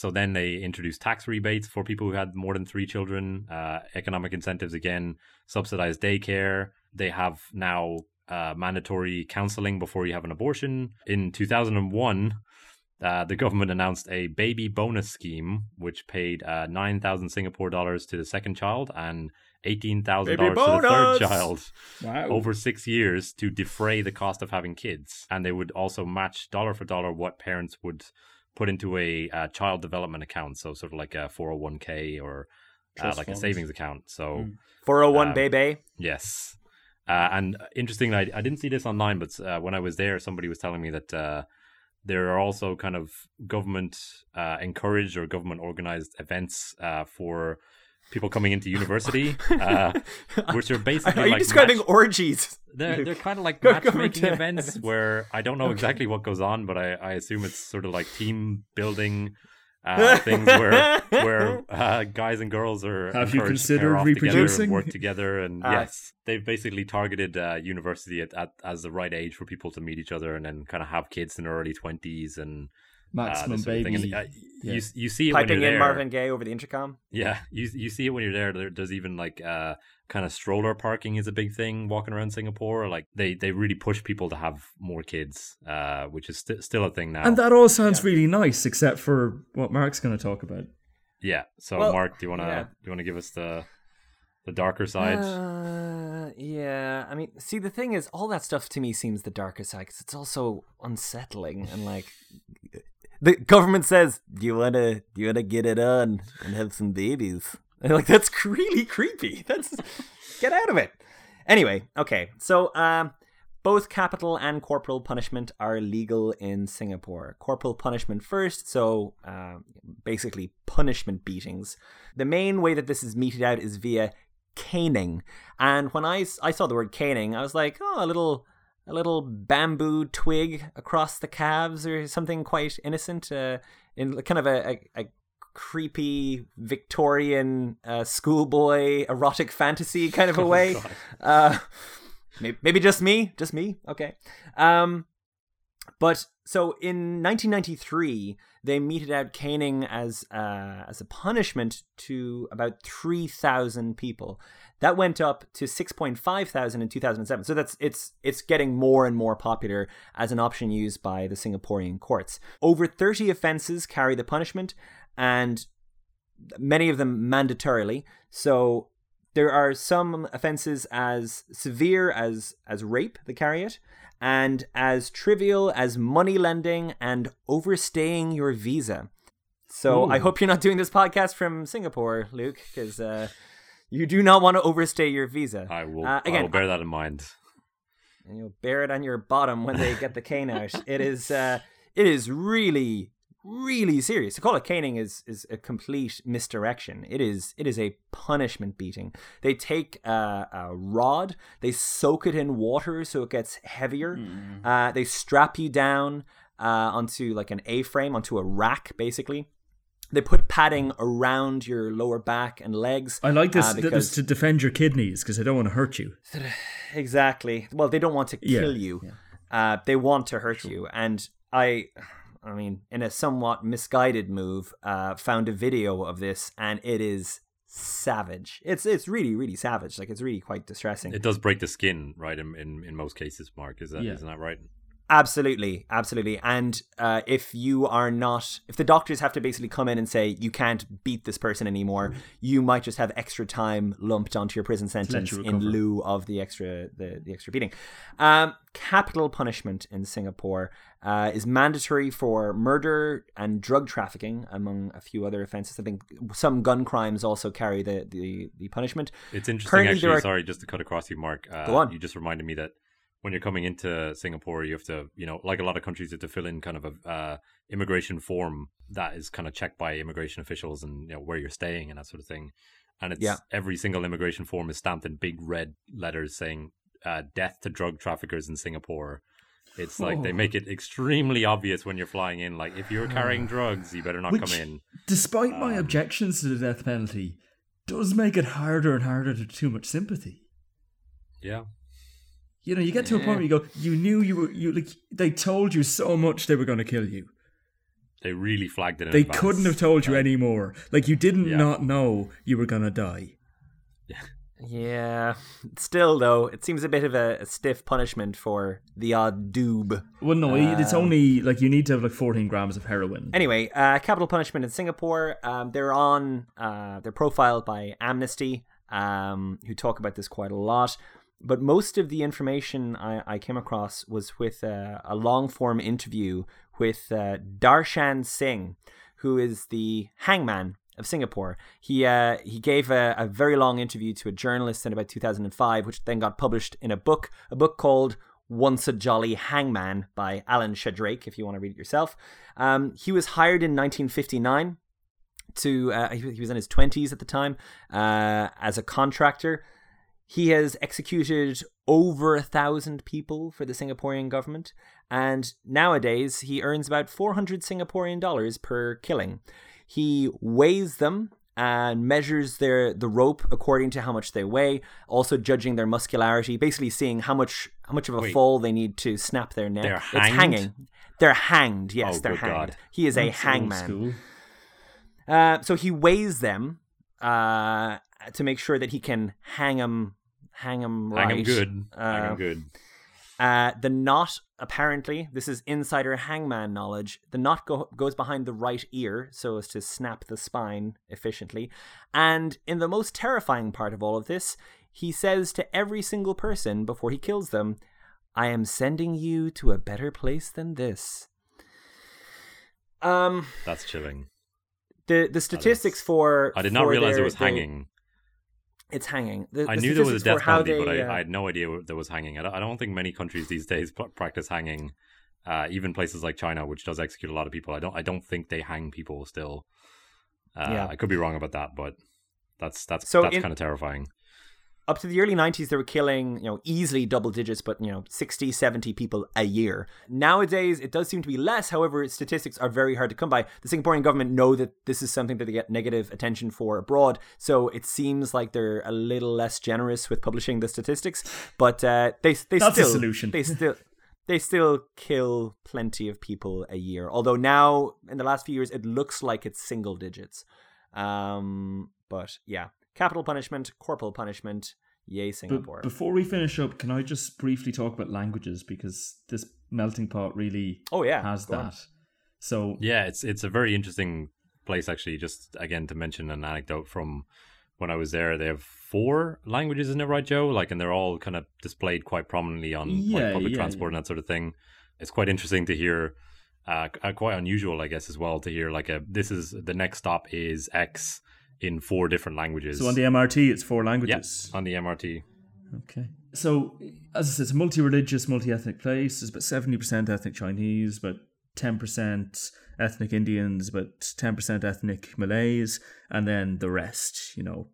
So then they introduced tax rebates for people who had more than three children, uh, economic incentives again, subsidized daycare. They have now uh, mandatory counseling before you have an abortion. In 2001, uh, the government announced a baby bonus scheme, which paid uh, 9,000 Singapore dollars to the second child and $18,000 to the third child Wow. over six years to defray the cost of having kids. And they would also match dollar for dollar what parents would put into a uh, child development account. So, sort of like a 401k or uh, like a savings account. So, Mm. Four hundred one, Um, baby. Yes. Uh, and interestingly, I, I didn't see this online, but uh, when I was there, somebody was telling me that uh, there are also kind of government uh, encouraged or government organized events uh, for people coming into university, uh, which are basically Are you like describing match- orgies? they're, they're kind of like Go- go matchmaking into events events. where I don't know Okay. exactly what goes on, but I, I assume it's sort of like team building uh, things where where uh, guys and girls are Have you encouraged to pair considered off together and reproducing? work together and Uh, yes they've basically targeted uh, university at, at as the right age for people to meet each other and then kind of have kids in their early 20s and Maximum this sort of thing. baby. And, uh, yeah. you you see it when you're in there. Marvin Gaye over the intercom. Yeah, you you see it when you're there. there there's even like uh kind of stroller parking is a big thing walking around Singapore. Like they they really push people to have more kids, uh, which is st- still a thing now. And that all sounds really nice, except for what Mark's going to talk about. yeah. So Well, Mark, do you wanna yeah. do you wanna give us the the darker side? Uh, yeah, I mean, see, the thing is, all that stuff to me seems the darker side because it's also unsettling and like the government says, "Do you wanna, do you wanna get it on and have some babies?" And like that's really creepy. That's get out of it. Anyway, okay, so um, both capital and corporal punishment are legal in Singapore. Corporal punishment first, so um, basically punishment beatings. The main way that this is meted out is via caning. And when I, I saw the word caning, I was like, oh, a little a little bamboo twig across the calves or something quite innocent, uh, in kind of a, a, a creepy Victorian uh, schoolboy erotic fantasy kind of a way. uh, maybe, maybe just me, just me. Okay. Um, but so in 1993, they meted out caning as uh, as a punishment to about 3,000 people. That went up to 6.5 thousand in 2007. So that's it's it's getting more and more popular as an option used by the Singaporean courts. Over 30 offenses carry the punishment, and many of them mandatorily. So there are some offenses as severe as as rape that carry it and as trivial as money lending and overstaying your visa. So I hope you're not doing this podcast from Singapore, Luke, because uh, you do not want to overstay your visa. I will. Uh, I again, will bear that in mind. and you'll bear it on your bottom when they get the cane out. It is uh, it is really really serious. To call it caning is is a complete misdirection. It is it is a punishment beating. They take uh, a rod, they soak it in water so it gets heavier. Uh, they strap you down uh, onto like an A frame, onto a rack, basically. They put padding around your lower back and legs. I like this, uh, because this to defend your kidneys because they don't want to hurt you. exactly. Well, they don't want to Yeah, kill you. Uh, they want to hurt you. And I, I mean, in a somewhat misguided move, uh, found a video of this, and it is savage. It's it's really really savage. Like it's really quite distressing. It does break the skin, right? In in, in most cases, Mark, is that Yeah. not that right? Absolutely, absolutely. And uh, if you are not, if the doctors have to basically come in and say you can't beat this person anymore, you might just have extra time lumped onto your prison sentence you in lieu of the extra the, the extra beating. Um, capital punishment in Singapore uh, is mandatory for murder and drug trafficking, among a few other offenses. I think some gun crimes also carry the the, the punishment. It's interesting, Currently, actually. are- Sorry, just to cut across you, Mark. Uh, Go on. You just reminded me that when you're coming into Singapore, you have to, you know, like a lot of countries, you have to fill in kind of a uh, immigration form that is kind of checked by immigration officials and you know where you're staying and that sort of thing. And it's Yeah. every single immigration form is stamped in big red letters saying uh, "Death to drug traffickers in Singapore." It's like they Oh. make it extremely obvious when you're flying in. Like if you're carrying drugs, you better not Which, come in. despite my Um, objections to the death penalty, does make it harder and harder to too much sympathy. Yeah, You know, you get to a point where you go, you knew you were, you like, they told you so much they were going to kill you. they really flagged it. In They advance. couldn't have told you Like, any more. Like you didn't Yeah. not know you were going to die. Yeah, still though, it seems a bit of a, a stiff punishment for the odd doob. Well, no, it's Um, only like you need to have like 14 grams of heroin. Anyway, uh, capital punishment in Singapore. Um, they're on. Uh, they're profiled by Amnesty, um, who talk about this quite a lot. But most of the information I, I came across was with uh, a long form interview with uh, Darshan Singh, who is the hangman of Singapore. He uh, he gave a, a very long interview to a journalist in about 2005, which then got published in a book, a book called once a Jolly Hangman by Alan Shadrake, if you want to read it yourself. Um, he was hired in 1959 to, uh, he was in his 20s at the time, uh, as a contractor. He has executed over a thousand people for the Singaporean government, and nowadays he earns about 400 Singaporean dollars per killing. He weighs them and measures their the rope according to how much they weigh, also judging their muscularity, basically seeing how much how much of a Wait. fall they need to snap their neck. They're It's hanged? hanging. They're hanged. Yes, Oh, they're good hanged. God. He is a That's old hangman. school. Uh, so he weighs them uh, to make sure that he can hang them, hang them right. hang him good. hang Uh, him good. uh, the knot, apparently, this is insider hangman knowledge. The knot go- goes behind the right ear so as to snap the spine efficiently. And in the most terrifying part of all of this, he says to every single person before he kills them, I am sending you to a better place than this. Um, That's chilling. the the statistics for I did not for realize their- it was hanging. It's hanging. The, I the knew there was a death penalty, but I, uh, I had no idea there was hanging. I don't, I don't think many countries these days practice hanging. Uh, even places like China, which does execute a lot of people, I don't. I don't think they hang people still. Uh, Yeah. I could be wrong about that, but that's that's So that's kind of terrifying. Up to the early 90s they were killing you know easily double digits but you know 60 70 people a year nowadays it does seem to be less however statistics are very hard to come by the singaporean government know that this is something that they get negative attention for abroad so it seems like they're a little less generous with publishing the statistics but uh, they they That's a still solution. they still they still kill plenty of people a year. Although now, in the last few years, it looks like it's single digits. Um, but yeah, capital punishment, corporal punishment. Yay, Singapore. But before we finish up, can I just briefly talk about languages because this melting pot really oh yeah has that. On. So yeah, it's it's a very interesting place actually. Just again to mention an anecdote from when I was there, they have four languages, isn't it right, Joe? Like, and they're all kind of displayed quite prominently on yeah, like, public yeah, transport yeah. and that sort of thing. It's quite interesting to hear. Uh, quite unusual, I guess, as well to hear like a this is the next stop is X in four different languages. So on the MRT, it's four languages. Yep, on the MRT. Okay. So as I said, it's a multi-religious, multi-ethnic place. There's about seventy percent ethnic Chinese, but ten percent ethnic Indians, but ten percent ethnic Malays, and then the rest, you know,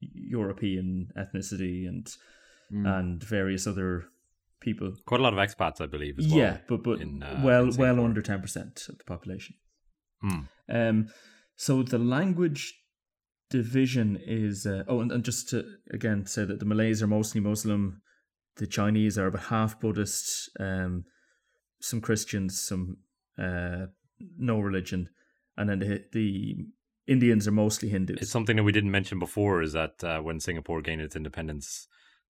European ethnicity and mm. and various other people. Quite a lot of expats, I believe, as well. Yeah, but but in, uh, well well under ten percent of the population. Mm. Um, so the language division is uh, oh, and, and just to again say that the Malays are mostly Muslim, the Chinese are about half Buddhist, um, some Christians, some uh, no religion, and then the, the Indians are mostly Hindus. It's something that we didn't mention before is that uh, when Singapore gained its independence,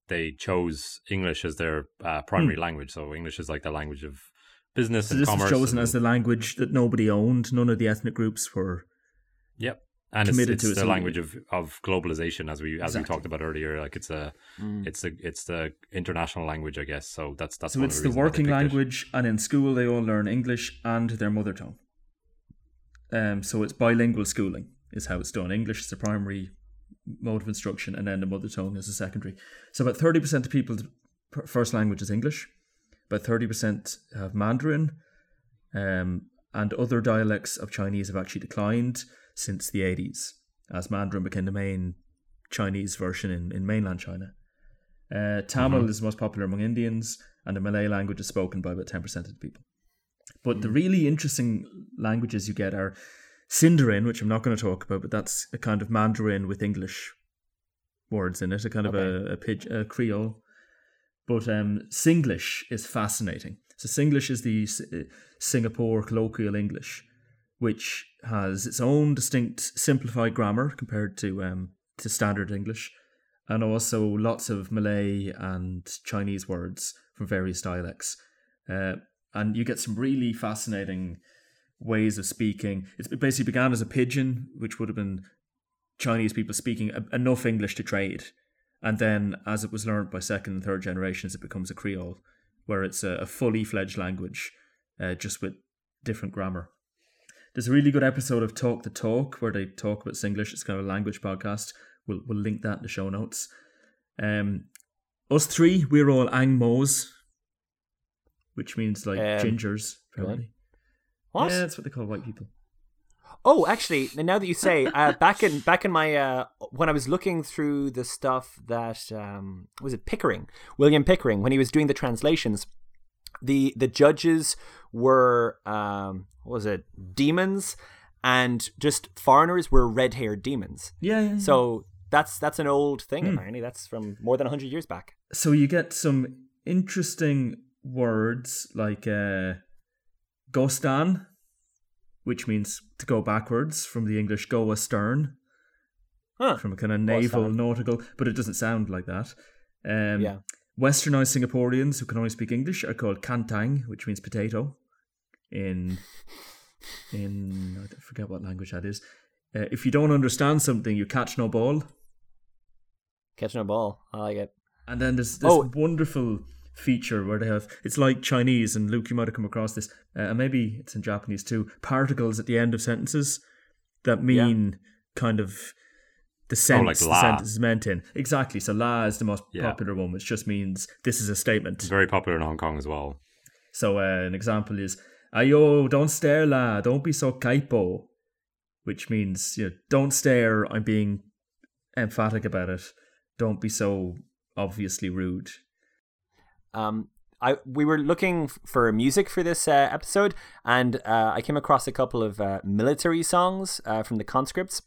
they chose English as their uh, primary hmm. language. So English is like the language of business so and this commerce. was chosen and, as the language that nobody owned. None of the ethnic groups were. Yep. And committed it's, it's to the language of, of globalization, as we as Exactly. we talked about earlier. Like it's a Mm. it's a it's the international language, I guess. So that's that's So it's the the, reasons why they working picked it. language, and in school they all learn English and their mother tongue. Um, so it's bilingual schooling is how it's done. English is the primary mode of instruction, and then the mother tongue is the secondary. So about thirty percent of people's first language is English. About thirty percent have Mandarin, um, and other dialects of Chinese have actually declined since the eighties, as Mandarin became the main Chinese version in, in mainland China. Uh, Tamil Mhm. is the most popular among Indians, and the Malay language is spoken by about 10% of the people. But the really interesting languages you get are Singdarin, which I'm not going to talk about, but that's a kind of Mandarin with English words in it, a kind of a, a, pidge, a Creole. But um, Singlish is fascinating. So Singlish is the S- uh, Singapore colloquial English, which has its own distinct simplified grammar compared to um, to standard English, and also lots of Malay and Chinese words from various dialects. Uh, and you get some really fascinating ways of speaking. It basically began as a pidgin, which would have been Chinese people speaking enough English to trade. And then, as it was learned by second and third generations, it becomes a Creole, where it's a, fully fledged language, uh, just with different grammar. There's a really good episode of Talk the Talk where they talk about Singlish. It's kind of a language podcast. We'll we'll link that in the show notes. Um, us three, we're all Ang Mo's, which means like Um, gingers. Apparently. What? Yeah, that's what they call white people. Oh, actually, now that you say, uh, back in back in my uh, when I was looking through the stuff that um, was it Pickering, William Pickering, when he was doing the translations, the the judges were um, what was it demons, and just foreigners were red haired demons. Yeah, yeah, yeah. So that's that's an old thing Hmm. apparently. That's from more than hundred years back. So you get some interesting words like uh, gostan, which means to go backwards from the English go astern, Huh. from a kind of naval nautical, but it doesn't sound like that. Um, Yeah. Westernized Singaporeans who can only speak English are called kantang, which means potato. In in I forget what language that is. Uh, if you don't understand something, you catch no ball. Catching no ball, I like it. And then there's this Oh. wonderful feature where they have it's like Chinese, and Luke, you might have come across this, uh, and maybe it's in Japanese too. Particles at the end of sentences that mean kind of the sense like the la. sentence is meant in. Exactly. So la is the most Yeah. popular one, which just means this is a statement. It's very popular in Hong Kong as well. So uh, an example is Ayo, don't stare, la, don't be so kaipo, which means you know, don't stare. I'm being emphatic about it. Don't be so obviously rude. Um, I we were looking for music for this uh, episode, and uh, I came across a couple of uh, military songs uh, from the conscripts.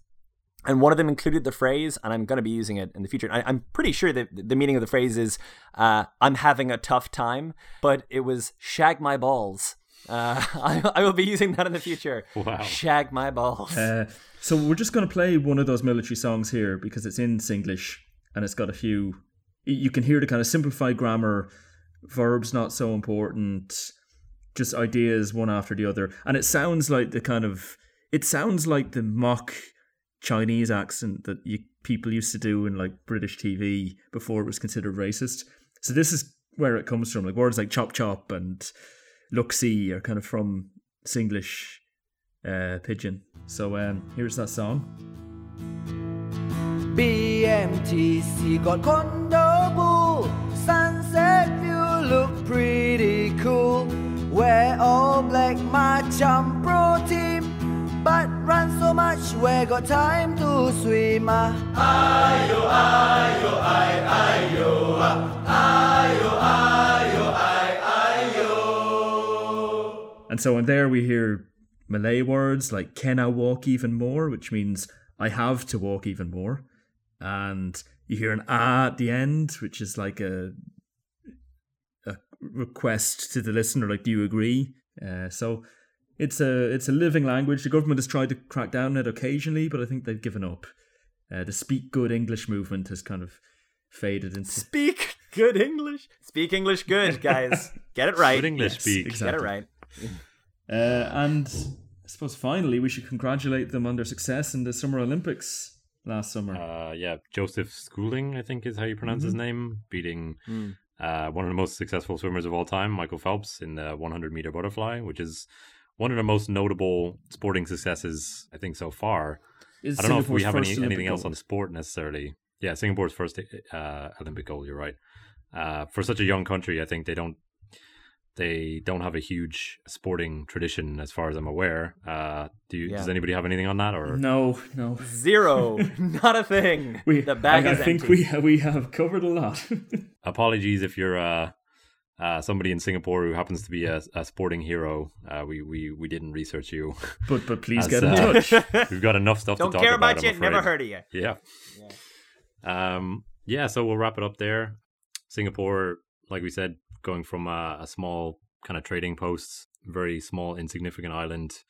And one of them included the phrase, and I'm going to be using it in the future. I, am pretty sure that the meaning of the phrase is uh, "I'm having a tough time," but it was "shag my balls." Uh, I, I, will be using that in the future. Wow. Shag my balls. Uh, so we're just going to play one of those military songs here because it's in Singlish and it's got a few. You can hear the kind of simplified grammar, verbs not so important, just ideas one after the other, and it sounds like the kind of. It sounds like the mock Chinese accent that you, people used to do in like British TV before it was considered racist. So this is where it comes from. Like words like chop chop and look see are kind of from Singlish uh, pidgin. So um, here's that song. BMTC got condo sunset view look pretty cool. Wear all black, my chum pro team but run so much, where got time to swim? Ah. Ayo, ayo, ayo, ayo, ayo, ayo, ayo. And so in there we hear Malay words like "can I walk even more," which means I have to walk even more, and you hear an ah at the end, which is like a a request to the listener, like, do you agree? Uh, so it's a it's a living language. The government has tried to crack down on it occasionally, but I think they've given up. Uh, the speak good English movement has kind of faded into speak good English. Speak English good, guys. Get it right. Good English yes, speak. Exactly. Get it right. uh, and I suppose finally we should congratulate them on their success in the Summer Olympics last summer. Uh, yeah, Joseph Schooling, I think is how you pronounce mm-hmm. his name, beating mm. uh, one of the most successful swimmers of all time, Michael Phelps, in the 100 meter butterfly, which is one of the most notable sporting successes I think so far. Is I don't know if we have any, anything else on sport necessarily. Yeah, Singapore's first uh, Olympic gold. You're right. Uh, for such a young country, I think they don't they don't have a huge sporting tradition as far as I'm aware. Uh, do you, yeah. does anybody have anything on that or no? No, zero, not a thing. We, the bag I, I think empty. we we have covered a lot. Apologies if you're uh, uh, somebody in Singapore who happens to be a, a sporting hero. Uh, we, we we didn't research you, but but please as, get in uh, touch. we've got enough stuff Don't to talk about. Don't care about you. Never heard of you. Yeah. yeah. Um. Yeah. So we'll wrap it up there. Singapore, like we said, going from a, a small kind of trading post, very small, insignificant island,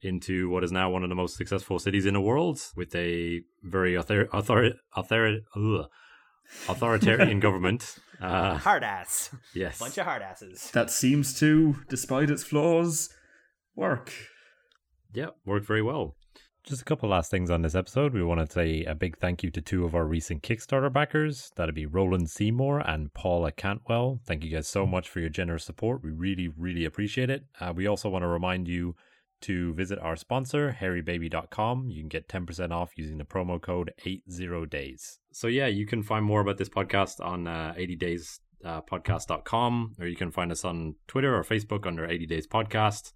into what is now one of the most successful cities in the world, with a very author author author. Ugh authoritarian government. Uh, hard ass. Yes. Bunch of hard asses. That seems to, despite its flaws, work. Yeah, work very well. Just a couple last things on this episode. We want to say a big thank you to two of our recent Kickstarter backers. That'd be Roland Seymour and Paula Cantwell. Thank you guys so much for your generous support. We really, really appreciate it. Uh, we also want to remind you to visit our sponsor, hairybaby.com. You can get 10% off using the promo code 80days. So, yeah, you can find more about this podcast on uh, 80dayspodcast.com, uh, or you can find us on Twitter or Facebook under 80 Days Podcast.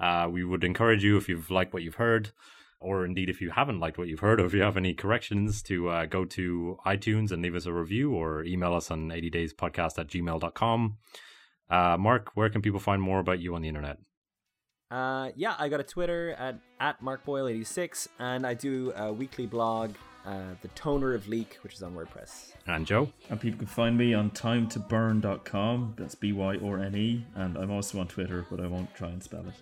Uh, we would encourage you, if you've liked what you've heard, or indeed if you haven't liked what you've heard, or if you have any corrections, to uh, go to iTunes and leave us a review or email us on 80dayspodcast at gmail.com. Uh, Mark, where can people find more about you on the internet? Uh, yeah, I got a Twitter at, at markboyle86, and I do a weekly blog, uh, The Toner of Leek, which is on WordPress. And Joe? And people can find me on timetobyrne.com. That's B Y or N E. And I'm also on Twitter, but I won't try and spell it.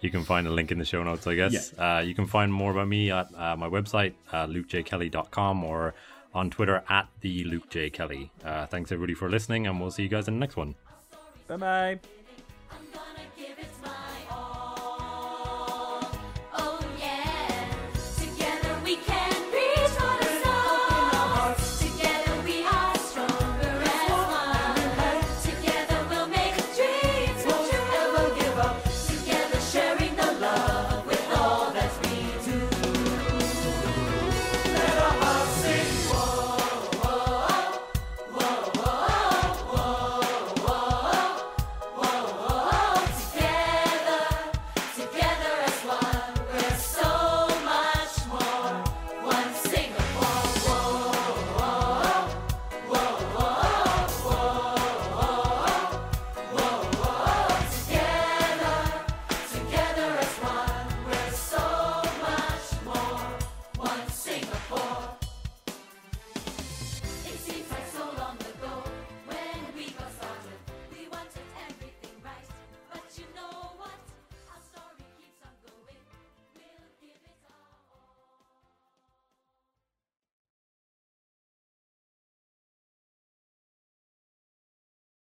You can find a link in the show notes, I guess. Yeah. Uh, you can find more about me at uh, my website, uh, lukejkelly.com, or on Twitter at the Luke J. Kelly. Uh, thanks everybody for listening, and we'll see you guys in the next one. Bye bye.